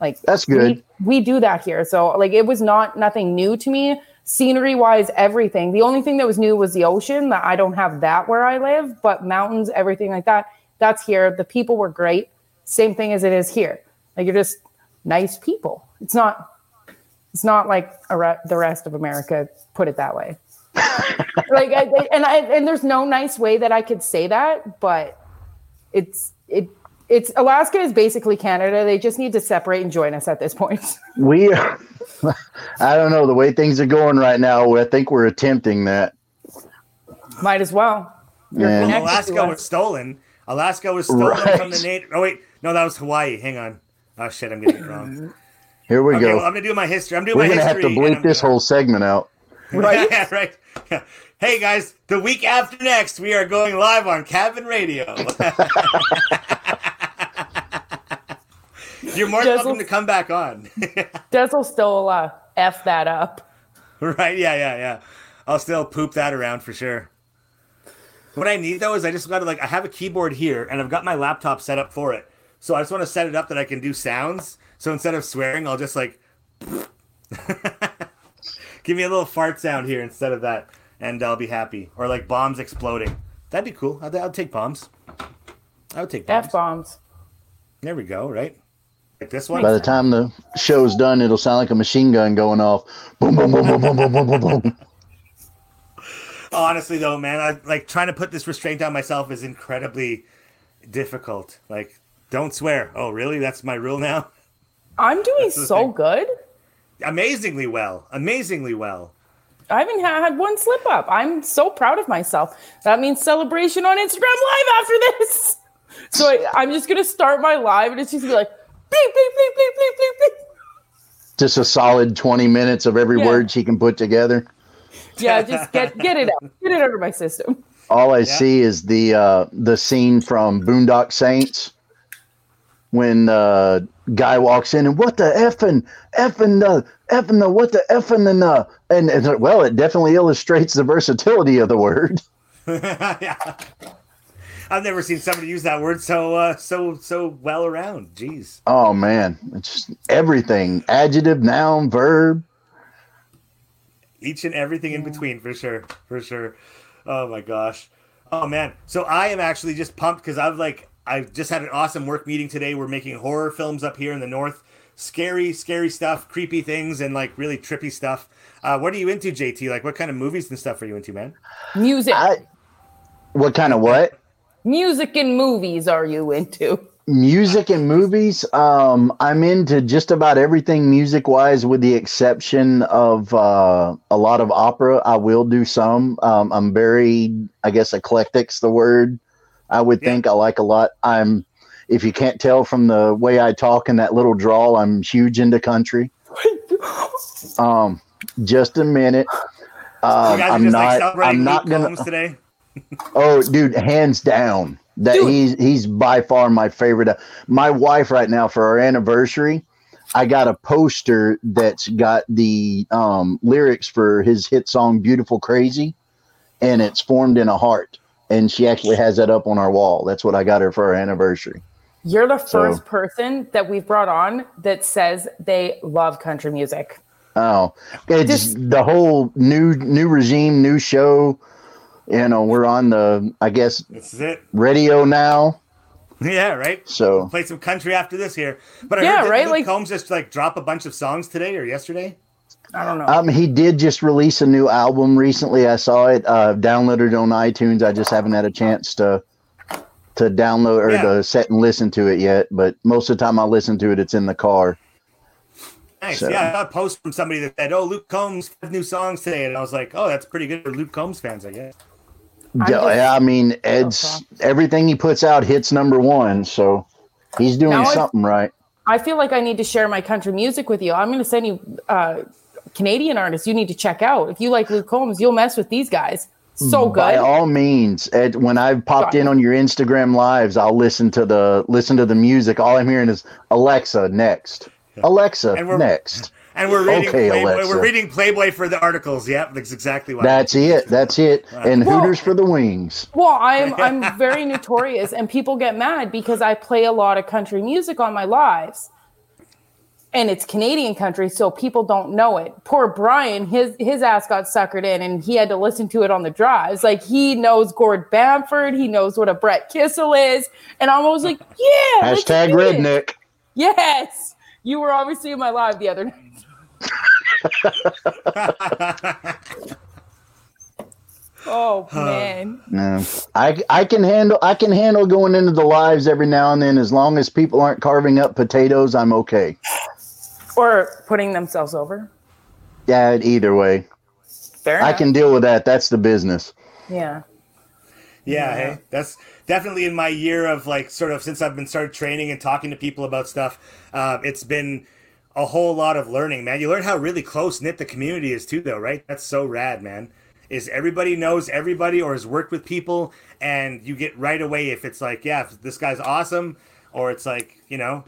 Like that's good. We, we do that here, so like it was not nothing new to me. Scenery wise, everything. The only thing that was new was the ocean. That I don't have that where I live, but mountains, everything like that. That's here. The people were great same thing as it is here. Like you're just nice people. It's not. It's not like re- the rest of America. Put it that way. like I, and I and there's no nice way that I could say that, but it's it it's Alaska is basically Canada. They just need to separate and join us at this point. we are, I don't know the way things are going right now. I think we're attempting that. Might as well. well Alaska was stolen. Alaska was stolen right. from the Native. Oh wait, no, that was Hawaii. Hang on. Oh shit, I'm getting it wrong. Here we okay, go. Well, I'm gonna do my history. I'm doing We're my gonna history. have to bleep this gonna... whole segment out. Right. yeah, right. Yeah. Hey guys, the week after next, we are going live on Cabin Radio. You're more welcome to come back on. Des will still uh, f that up. Right? Yeah, yeah, yeah. I'll still poop that around for sure. What I need though is I just got to like I have a keyboard here and I've got my laptop set up for it. So I just want to set it up that I can do sounds. So instead of swearing, I'll just like give me a little fart sound here instead of that, and I'll be happy. Or like bombs exploding. That'd be cool. I'd, I'd take bombs. I would take bombs. F bombs. There we go. Right. Like this one. By the time the show's done, it'll sound like a machine gun going off. Boom, boom, boom, boom, boom, boom, boom, boom, boom. Honestly, though, man, I like trying to put this restraint on myself is incredibly difficult. Like don't swear. Oh, really? That's my rule now? I'm doing so thing. good. Amazingly well. Amazingly well. I haven't had one slip up. I'm so proud of myself. That means celebration on Instagram Live after this. So I, am just gonna start my live, and it's just gonna be like bleep bleep bleep bleep bleep bleep bleep. Just a solid 20 minutes of every yeah. word she can put together. Yeah, just get get it out, get it out of my system. All I yeah. see is the uh, the scene from Boondock Saints when uh guy walks in and what the effing effing the effing the what the effing and uh and, and well it definitely illustrates the versatility of the word yeah i've never seen somebody use that word so uh so so well around jeez oh man it's just everything adjective noun verb each and everything in between for sure for sure oh my gosh oh man so i am actually just pumped because i've like I just had an awesome work meeting today. We're making horror films up here in the north. Scary, scary stuff, creepy things, and like really trippy stuff. Uh, what are you into, JT? Like, what kind of movies and stuff are you into, man? Music. I, what kind of what? Music and movies are you into? Music and movies. Um, I'm into just about everything music wise, with the exception of uh, a lot of opera. I will do some. Um, I'm very, I guess, eclectic's the word. I would yeah. think I like a lot. I'm, if you can't tell from the way I talk and that little drawl, I'm huge into country. um, just a minute. Um, I'm not. Like I'm not gonna. Today. Oh, dude, hands down. That Dude. he's he's by far my favorite. My wife right now for our anniversary, I got a poster that's got the um, lyrics for his hit song "Beautiful Crazy," and it's formed in a heart. And she actually has that up on our wall. That's what I got her for our anniversary. You're the So- first person that we've brought on that says they love country music. Oh, it's Just- the whole new new regime, new show. You know, we're on the I guess This is it. radio now. Yeah, right. So Play some country after this here. But I Yeah, heard, did right, Luke like- Combs just like drop a bunch of songs today or yesterday? I don't know. Um, he did just release a new album recently. I saw it, uh, downloaded on iTunes. I just haven't had a chance to to download or Yeah. to set and listen to it yet. But most of the time I listen to it, it's in the car. Nice. So- Yeah, I got a post from somebody that said, "Oh, Luke Combs five new songs today," and I was like, "Oh, that's pretty good for Luke Combs fans, I guess." I'm Yeah, just- I mean, it's everything he puts out hits number one, so he's doing Now I- something right. I feel like I need to share my country music with you. I'm going to send you uh, Canadian artists you need to check out. If you like Luke Combs, you'll mess with these guys. So good. By all means, Ed, when I've popped Got in on your Instagram lives, I'll listen to the listen to the music. All I'm hearing is Alexa next, Alexa And we're- next. And we're reading Okay, Playboy. Alexa. We're reading Playboy for the articles. Yep, that's exactly why. That's it. That's it. And Well- Hooters for the wings. Well, I'm I'm very notorious, and people get mad because I play a lot of country music on my lives, and it's Canadian country, so people don't know it. Poor Brian, his his ass got suckered in, and he had to listen to it on the drives. Like he knows Gord Bamford, he knows what a Brett Kissel is, and I'm always like, yeah, Hashtag redneck. Yes, you were obviously in my live the other night. oh man. No, I I can handle I can handle going into the lives every now and then as long as people aren't carving up potatoes. I'm okay. Or putting themselves over. Yeah, either way, Fair I enough. can deal with that. That's the business. Yeah. Yeah, hey, that's definitely in my year of like sort of since I've been started training and talking to people about stuff. Uh, it's been a whole lot of learning, man. You learn how really close knit the community is too, though, right? That's so rad, man. Is everybody knows everybody or has worked with people, and you get right away if it's like, yeah, this guy's awesome, or it's like, you know,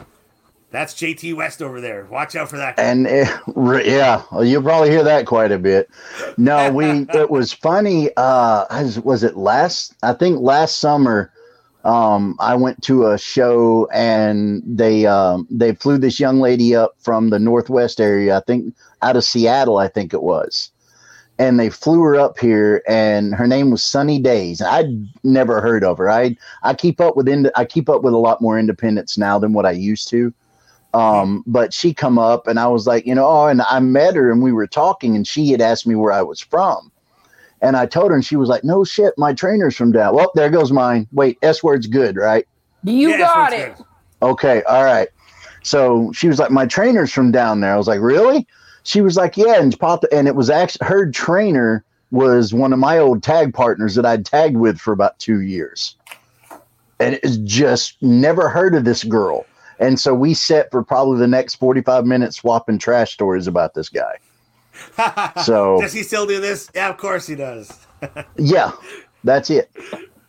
that's JT West over there. Watch out for that. guy. And re- yeah, you'll probably hear that quite a bit. No, we it was funny. Uh, as- was it last? I think last summer. Um, I went to a show and they um, they flew this young lady up from the northwest area. I think out of Seattle. I think it was. And they flew her up here, and her name was Sunny Days. I'd never heard of her. I I keep up with ind- I keep up with a lot more independents now than what I used to um but she come up and i was like you know oh and i met her and we were talking and she had asked me where i was from and i told her and she was like no shit my trainer's from down. Well there goes mine. Wait s word's good right? You Yeah, got it. good. okay all right. So she was like my trainer's from down there. I was like really? She was like yeah and popped and it was actually her trainer was one of my old tag partners that i'd tagged with for about two years. And it's just never heard of this girl. And so we sat for probably the next 45 minutes swapping trash stories about this guy So- does he still do this? Yeah, of course he does. yeah that's it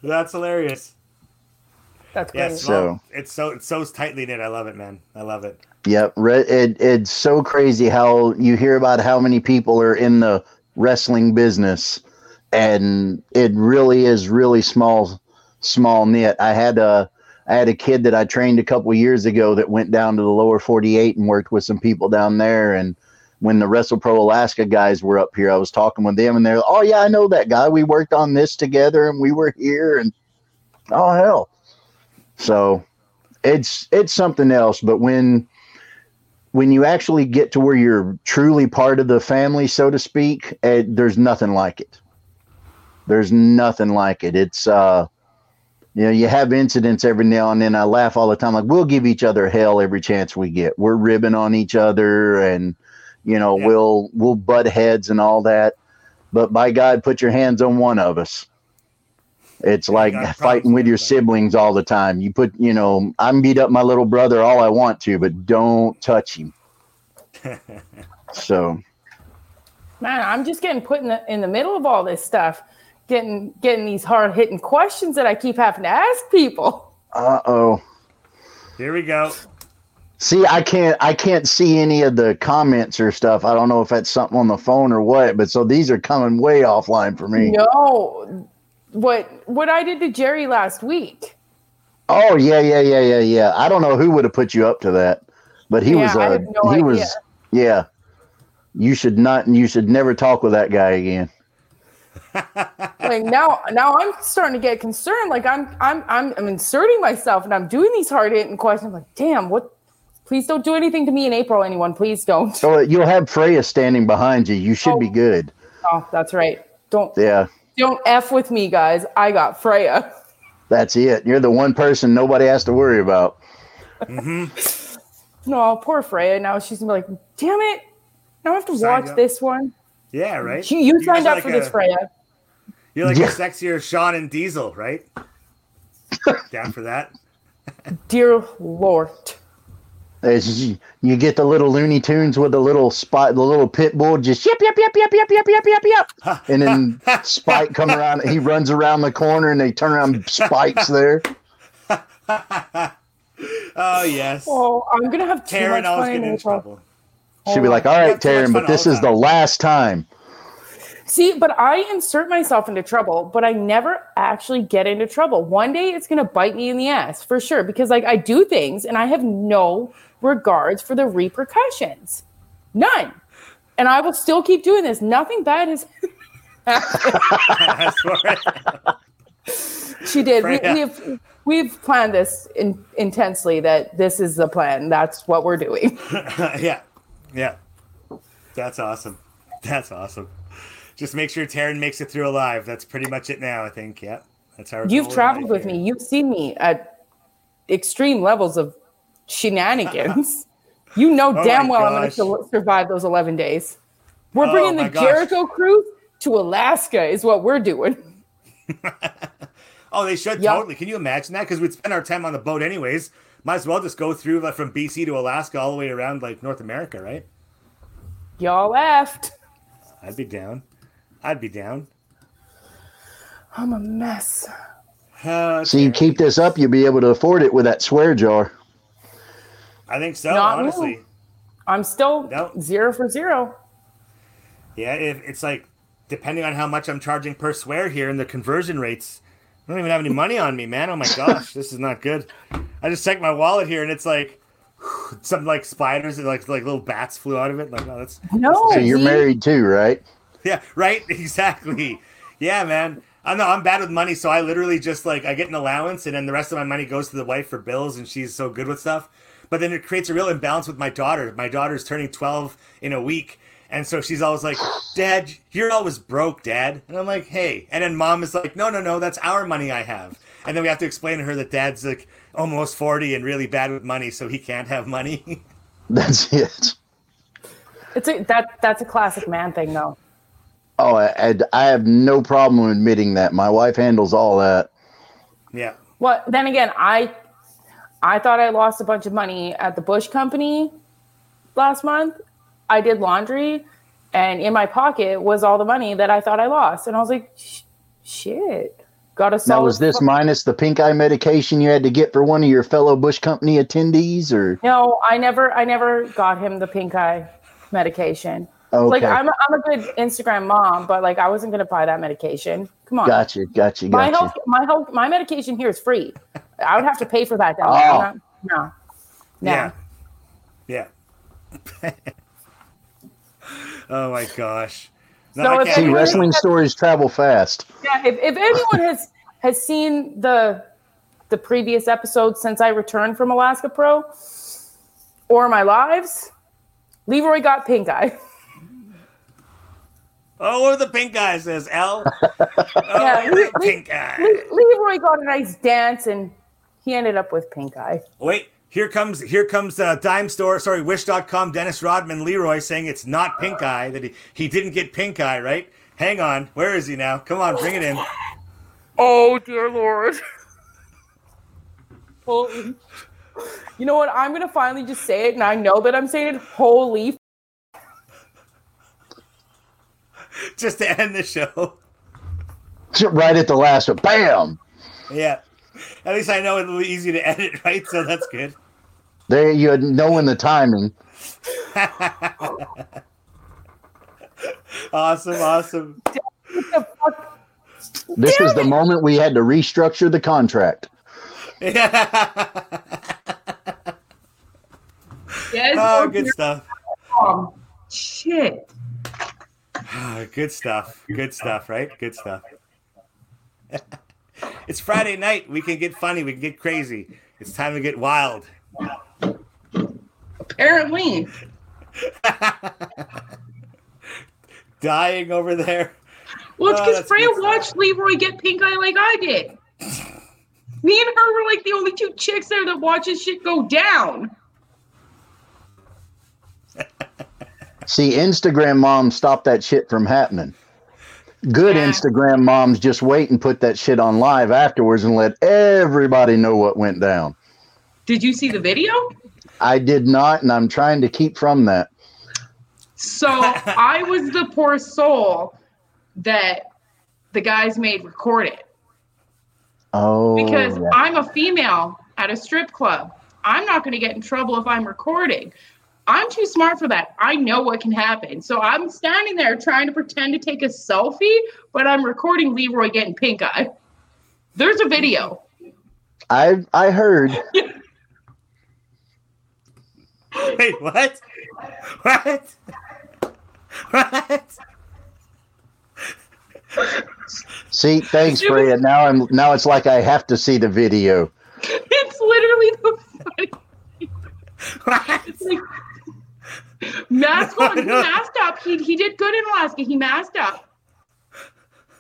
That's hilarious. That's great. Yes, So- it's so it's so tightly knit. I love it, man. I love it. Yep, re- it, it's so crazy how you hear about how many people are in the wrestling business, and it really is really small, small knit. I had a I had a kid that I trained a couple years ago that went down to the lower forty eight and worked with some people down there. And when the Wrestle Pro Alaska guys were up here, I was talking with them, and they're oh yeah, I know that guy. We worked on this together, and we were here, and oh hell, so it's it's something else. But when when you actually get to where you're truly part of the family, so to speak, eh, there's nothing like it. There's nothing like it. It's uh, you know, you have incidents every now and then. I laugh all the time. Like we'll give each other hell every chance we get. We're ribbing on each other, and you know, Yeah. we'll we'll butt heads and all that. But by God, put your hands on one of us. It's Yeah, like God fighting with your that. siblings all the time. You put, you know, I can beat up my little brother all I want to, but don't touch him. so Man, I'm just getting put in the in the middle of all this stuff. getting getting these hard hitting questions that I keep having to ask people. Uh oh. Here we go. See, I can't I can't see any of the comments or stuff. I don't know if that's something on the phone or what, but so these are coming way offline for me. No, what what I did to Jerry last week. Oh yeah, yeah, yeah, yeah, yeah. I don't know who would have put you up to that, but he Yeah, was uh, no he idea. was yeah. You should not you should never talk with that guy again. Like now, now I'm starting to get concerned. Like I'm I'm I'm, I'm inserting myself and I'm doing these hard hitting questions. I'm like, damn, what? Please don't do anything to me in April, anyone. Please don't. So you'll have Freya standing behind you. You should be Oh. good. Oh, that's right. Don't Yeah. don't f with me, guys. I got Freya. That's it. You're the one person nobody has to worry about. Mm-hmm. No, poor Freya. Now she's gonna be like, damn it. Now I have to Signed watch up. this one. Yeah, right. You, you guys signed up like for this, Freya. You're like Yeah. a sexier Shawn and Diesel, right? Down for that. Dear Lord. As you, you get the little Looney Tunes with the little spot, the little pit bull, just yep, yep, yep, yep, yep, yep, yep, yep, yep, and then Spike come around. He runs around the corner, and they turn around. Spike's there. Oh yes. Oh, I'm gonna have too Taryn much always fun in getting in trouble. She'll be like, "All right, have Taryn, but this is the the last time." See, but I insert myself into trouble, but I never actually get into trouble. One day it's gonna bite me in the ass for sure because like I do things and I have no regards for the repercussions. None. And I will still keep doing this. Nothing bad has she did. We, we have we've planned this in, intensely that this is the plan. That's what we're doing. yeah, yeah. That's awesome. That's awesome. Just make sure Taryn makes it through alive. That's pretty much it now. I think. Yeah, that's how You've traveled with me. You've seen me at extreme levels of shenanigans. you know Oh damn my well I'm going to survive those 11 days. We're Oh bringing my the gosh. Jericho cruise to Alaska, is what we're doing. Oh, they should Yeah. totally. Can you imagine that? Because we'd spend our time on the boat anyways. Might as well just go through like, from BC to Alaska all the way around like North America, right? Y'all left. I'd be down. I'd be down. I'm a mess. Uh, So you keep this up, you'll be able to afford it with that swear jar. I think so. Not me. honestly, I'm still No. zero for zero. yeah. If it's like depending on how much I'm charging per swear here and the conversion rates, I don't even have any money on me, man. Oh my gosh, this is not good. I just checked my wallet here and it's like something like spiders and like like little bats flew out of it. Like, oh, that's No. So you're see? married too, right? Yeah, right. Exactly. Yeah, man. I know I'm bad with money, so I literally just like I get an allowance, and then the rest of my money goes to the wife for bills, and she's so good with stuff. But then it creates a real imbalance with my daughter. My daughter's turning 12 in a week, and so she's always like, "Dad, you're always broke, Dad." And I'm like, "Hey," and then Mom is like, "No, no, no, that's our money I have." And then we have to explain to her that Dad's like almost 40 and really bad with money, so he can't have money. That's it. It's a that that's a classic man thing though. Oh, I, I- I have no problem admitting that. My wife handles all that. yeah. Well, then again, I I thought I lost a bunch of money at the Bush Company last month. I did laundry, and in my pocket was all the money that I thought I lost, and I was like, "Sh- "Shit." Got a Now, was this minus the pink eye medication you had to get for one of your fellow Bush Company attendees, or No, I never, I never got him the pink eye medication. okay? Like I'm, a, I'm a good Instagram mom, but like I wasn't gonna buy that medication. Come on, gotcha, gotcha, my gotcha. health, my health, my medication here is free. I would have to pay for that down Oh. not- No, no. Yeah. Yeah. oh my gosh. No, So I if See, anyone- wait. wrestling stories travel fast. Yeah, if, if anyone has has seen the the previous episode since I returned from Alaska Pro or my lives, Leroy got pink eye. Oh, what are the pink guy says? L. Oh, Yeah, the we- pink eye. Le- Leroy got a nice dance and he ended up with pink eye. Wait, here comes here comes uh, Dime Store. Sorry, Wish.com. Dennis Rodman, Leroy saying it's not pink eye that he, he didn't get pink eye. Right? Hang on. Where is he now? Come on, bring it in. Oh dear lord. Holy. You know what? I'm gonna finally just say it, and I know that I'm saying it. Holy. f- Just to end the show. right at the last one. Bam! Yeah. At least I know it'll be easy to edit, right? So that's good. There you knowing the timing. awesome, awesome. This was the moment we had to restructure the contract. Yes, oh, oh, good stuff. mom. Shit. Ah, good stuff. Good stuff, right? Good stuff. It's Friday night. We can get funny. We can get crazy. It's time to get wild. Apparently. Dying over there. Well, it's Oh, because that's Freya good stuff. watched Leroy get pink eye like I did. Me and her were like the only two chicks there that watches shit go down. See, Instagram moms stop that shit from happening. Good Yeah. Instagram moms just wait and put that shit on live afterwards and let everybody know what went down. Did you see the video? I did not, and I'm trying to keep from that. So I was the poor soul that the guys made record it Oh, because yeah. I'm a female at a strip club. I'm not going to get in trouble if I'm recording. I'm too smart for that. I know what can happen. So I'm standing there trying to pretend to take a selfie, but I'm recording Leroy getting pink eye. There's a video. I I heard. Wait, what? What? What? See, thanks, Freya. Now I'm now it's like I have to see the video. It's literally the funny. What? It's like mask on. He No, no. masked up. He he did good in Alaska. He masked up,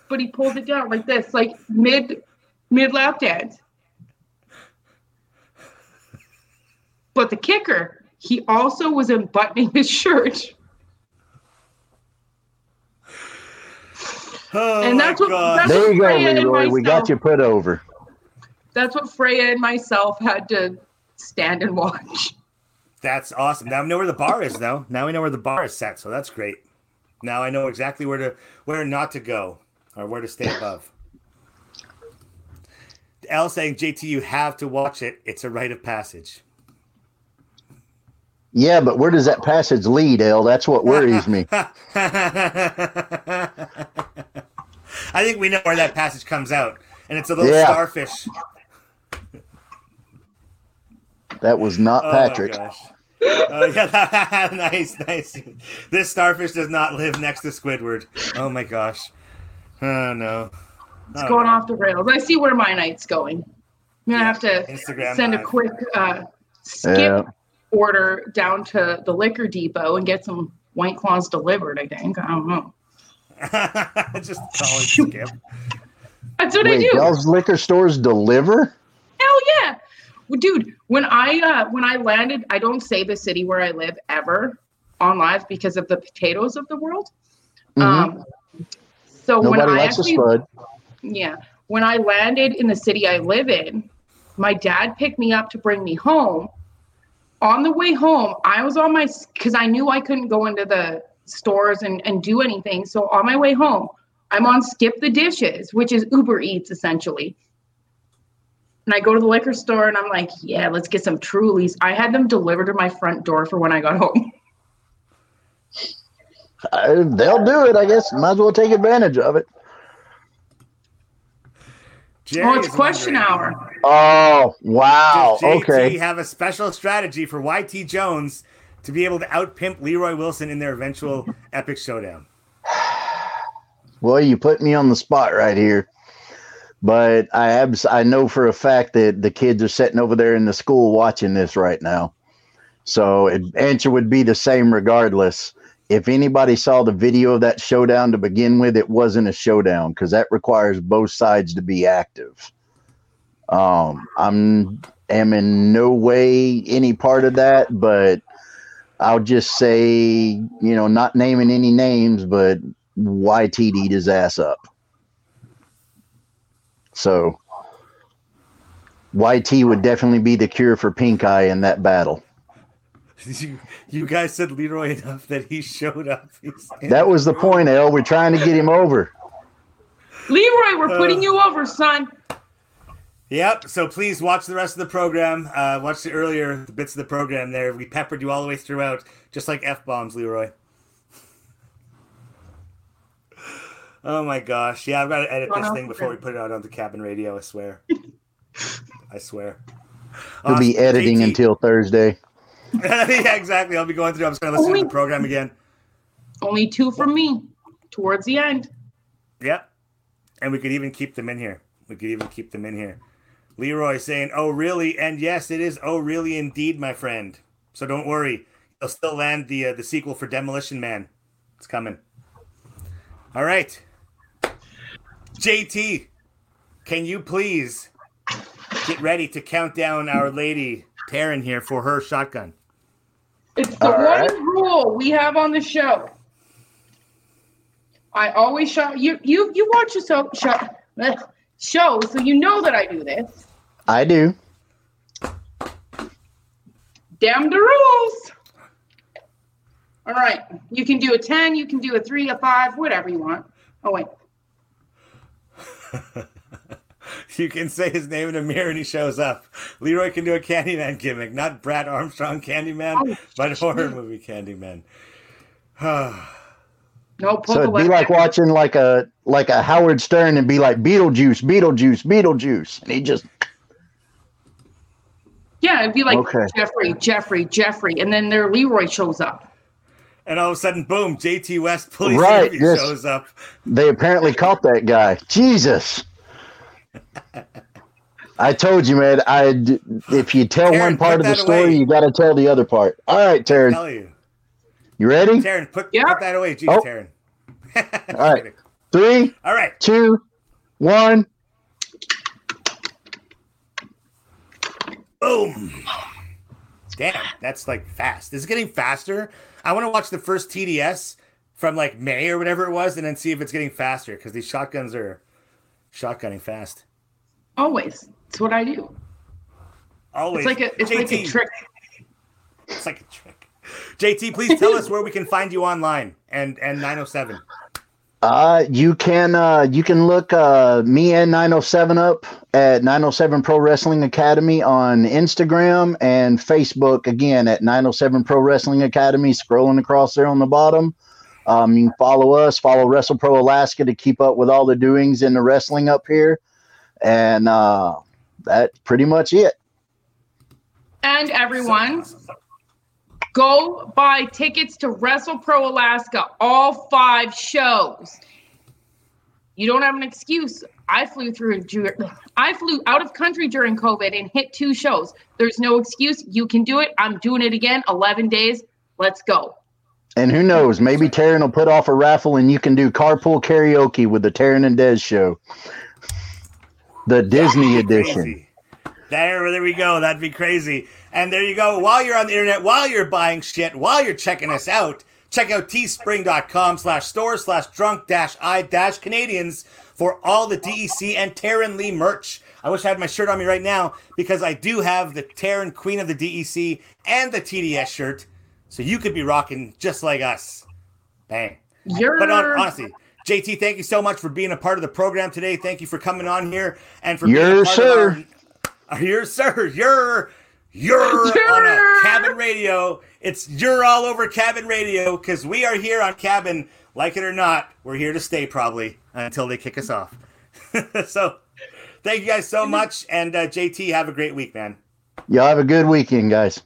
but he pulled it down like this, like mid mid lap dance. But the kicker, he also was unbuttoning his shirt, Oh And that's what- that's- There you go, Freya and Leroy. We got you put over. that's what Freya and myself had to stand and watch. That's awesome. Now we know where the bar is. Now, now we know where the bar is set. So that's great. Now I know exactly where to where not to go or where to stay above. L saying, "JT, you have to watch it. It's a rite of passage." Yeah, but where does that passage lead, El? That's what worries me. I think we know where that passage comes out, and it's a little Yeah. starfish. That was not Oh Patrick. gosh. Oh, yeah, nice, nice. This starfish does not live next to Squidward. Oh my gosh. Oh no. It's Oh, going no. off the rails. I see where my night's going. I'm gonna have to Instagram send a quick uh, skip Yeah. order down to the liquor depot and get some white claws delivered. I think I don't know. Just call it skip. That's what I Wait, do. Bell's liquor stores deliver? Hell yeah, Well, dude. When I uh, when I landed, I don't say the city where I live ever on live because of the potatoes of the world. Mhm. Um, so when I actually. Yeah. When I landed in the city I live in, my dad picked me up to bring me home. On the way home, I was on my because I knew I couldn't go into the stores and, and do anything. So on my way home, I'm on Skip the Dishes, which is Uber Eats essentially. And I go to the liquor store and I'm like, yeah, let's get some Trulies. I had them delivered to my front door for when I got home. Uh, they'll do it, I guess. Might as well take advantage of it. Jerry oh, it's question wondering, hour. Oh, wow. Does JT Okay. have a special strategy for YT Jones to be able to outpimp Leroy Wilson in their eventual epic showdown? Well, you put me on the spot right here. But I abs- I know for a fact that the kids are sitting over there in the school watching this right now. So it, answer would be the same regardless. If anybody saw the video of that showdown to begin with, it wasn't a showdown because that requires both sides to be active. Um, I'm am in no way any part of that, but I'll just say, you know, not naming any names, but YTD'd his ass up. So YT would definitely be the cure for pink eye in that battle. You, you guys said Leroy enough that he showed up. That was the point, L. We're trying to get him over. Leroy, we're putting you over, son. Yep. So please watch the rest of the program. Uh, watch the earlier bits of the program there. We peppered you all the way throughout, just like f bombs, Leroy. Oh my gosh! Yeah, I've got to edit this thing before we put it out on the cabin radio. I swear. I swear. We'll be editing JT. until Thursday. yeah, exactly. I'll be going through. I'm just going to listen only, to the program again. Only two from me towards the end. Yeah, and we could even keep them in here. We could even keep them in here. Leroy saying, "Oh, really?" And yes, it is. Oh, really? Indeed, my friend. So don't worry. They'll still land the uh, the sequel for Demolition Man. It's coming. All right. JT, can you please get ready to count down our lady Taryn here for her shotgun? It's the All one right. rule we have on the show. I always show you. You you watch the show, show show, so you know that I do this. I do. Damn the rules. All right, you can do a ten, you can do a three, a five, whatever you want. Oh wait. you can say his name in a mirror and he shows up. Leroy can do a Candyman gimmick, not Brad Armstrong Candyman, oh, but horror movie Candyman. no, so it'd be like watching like a like a Howard Stern and be like Beetlejuice, Beetlejuice, Beetlejuice, and he just. Yeah, it'd be like okay. Jeffrey, Jeffrey, Jeffrey, and then there Leroy shows up and all of a sudden, boom, JT West police right, yes. shows up. They apparently caught that guy. Jesus. I told you, man. I if you tell Taryn, one part of the story, away. you got to tell the other part. All right, Taryn. Tell you. You ready? Taryn, put, yeah. put that away. Jeez, oh. Taryn. all right. Three. All right. Two. One. Boom. Damn, that's like fast. Is it getting faster? I want to watch the first TDS from like May or whatever it was, and then see if it's getting faster because these shotguns are shotgunning fast. Always, it's what I do. Always, it's like a it's JT. like a trick. It's like a trick. JT, please tell us where we can find you online and and 907. Uh, you can uh, you can look uh, me and 907 up at 907 Pro Wrestling Academy on Instagram and Facebook again at 907 Pro Wrestling Academy. Scrolling across there on the bottom. Um, you can follow us, follow Wrestle Pro Alaska to keep up with all the doings in the wrestling up here, and uh, that's pretty much it. And everyone, Go buy tickets to Wrestle Pro Alaska, all five shows. You don't have an excuse. I flew through I flew out of country during COVID and hit two shows. There's no excuse. You can do it. I'm doing it again. 11 days. Let's go. And who knows? Maybe Taryn will put off a raffle and you can do carpool karaoke with the Taryn and Dez show. The Disney edition. There, there we go. That'd be crazy. And there you go. While you're on the internet, while you're buying shit, while you're checking us out, check out teespring.com slash store slash drunk dash i dash Canadians for all the DEC and Taryn Lee merch. I wish I had my shirt on me right now because I do have the Taryn Queen of the DEC and the TDS shirt. So you could be rocking just like us. Bang. You're... But on, honestly, JT, thank you so much for being a part of the program today. Thank you for coming on here and for being a part sir. of our, You're sir. You're you're on a cabin radio. It's you're all over cabin radio because we are here on cabin. Like it or not, we're here to stay probably until they kick us off. so, thank you guys so much, and uh, JT, have a great week, man. Y'all have a good weekend, guys.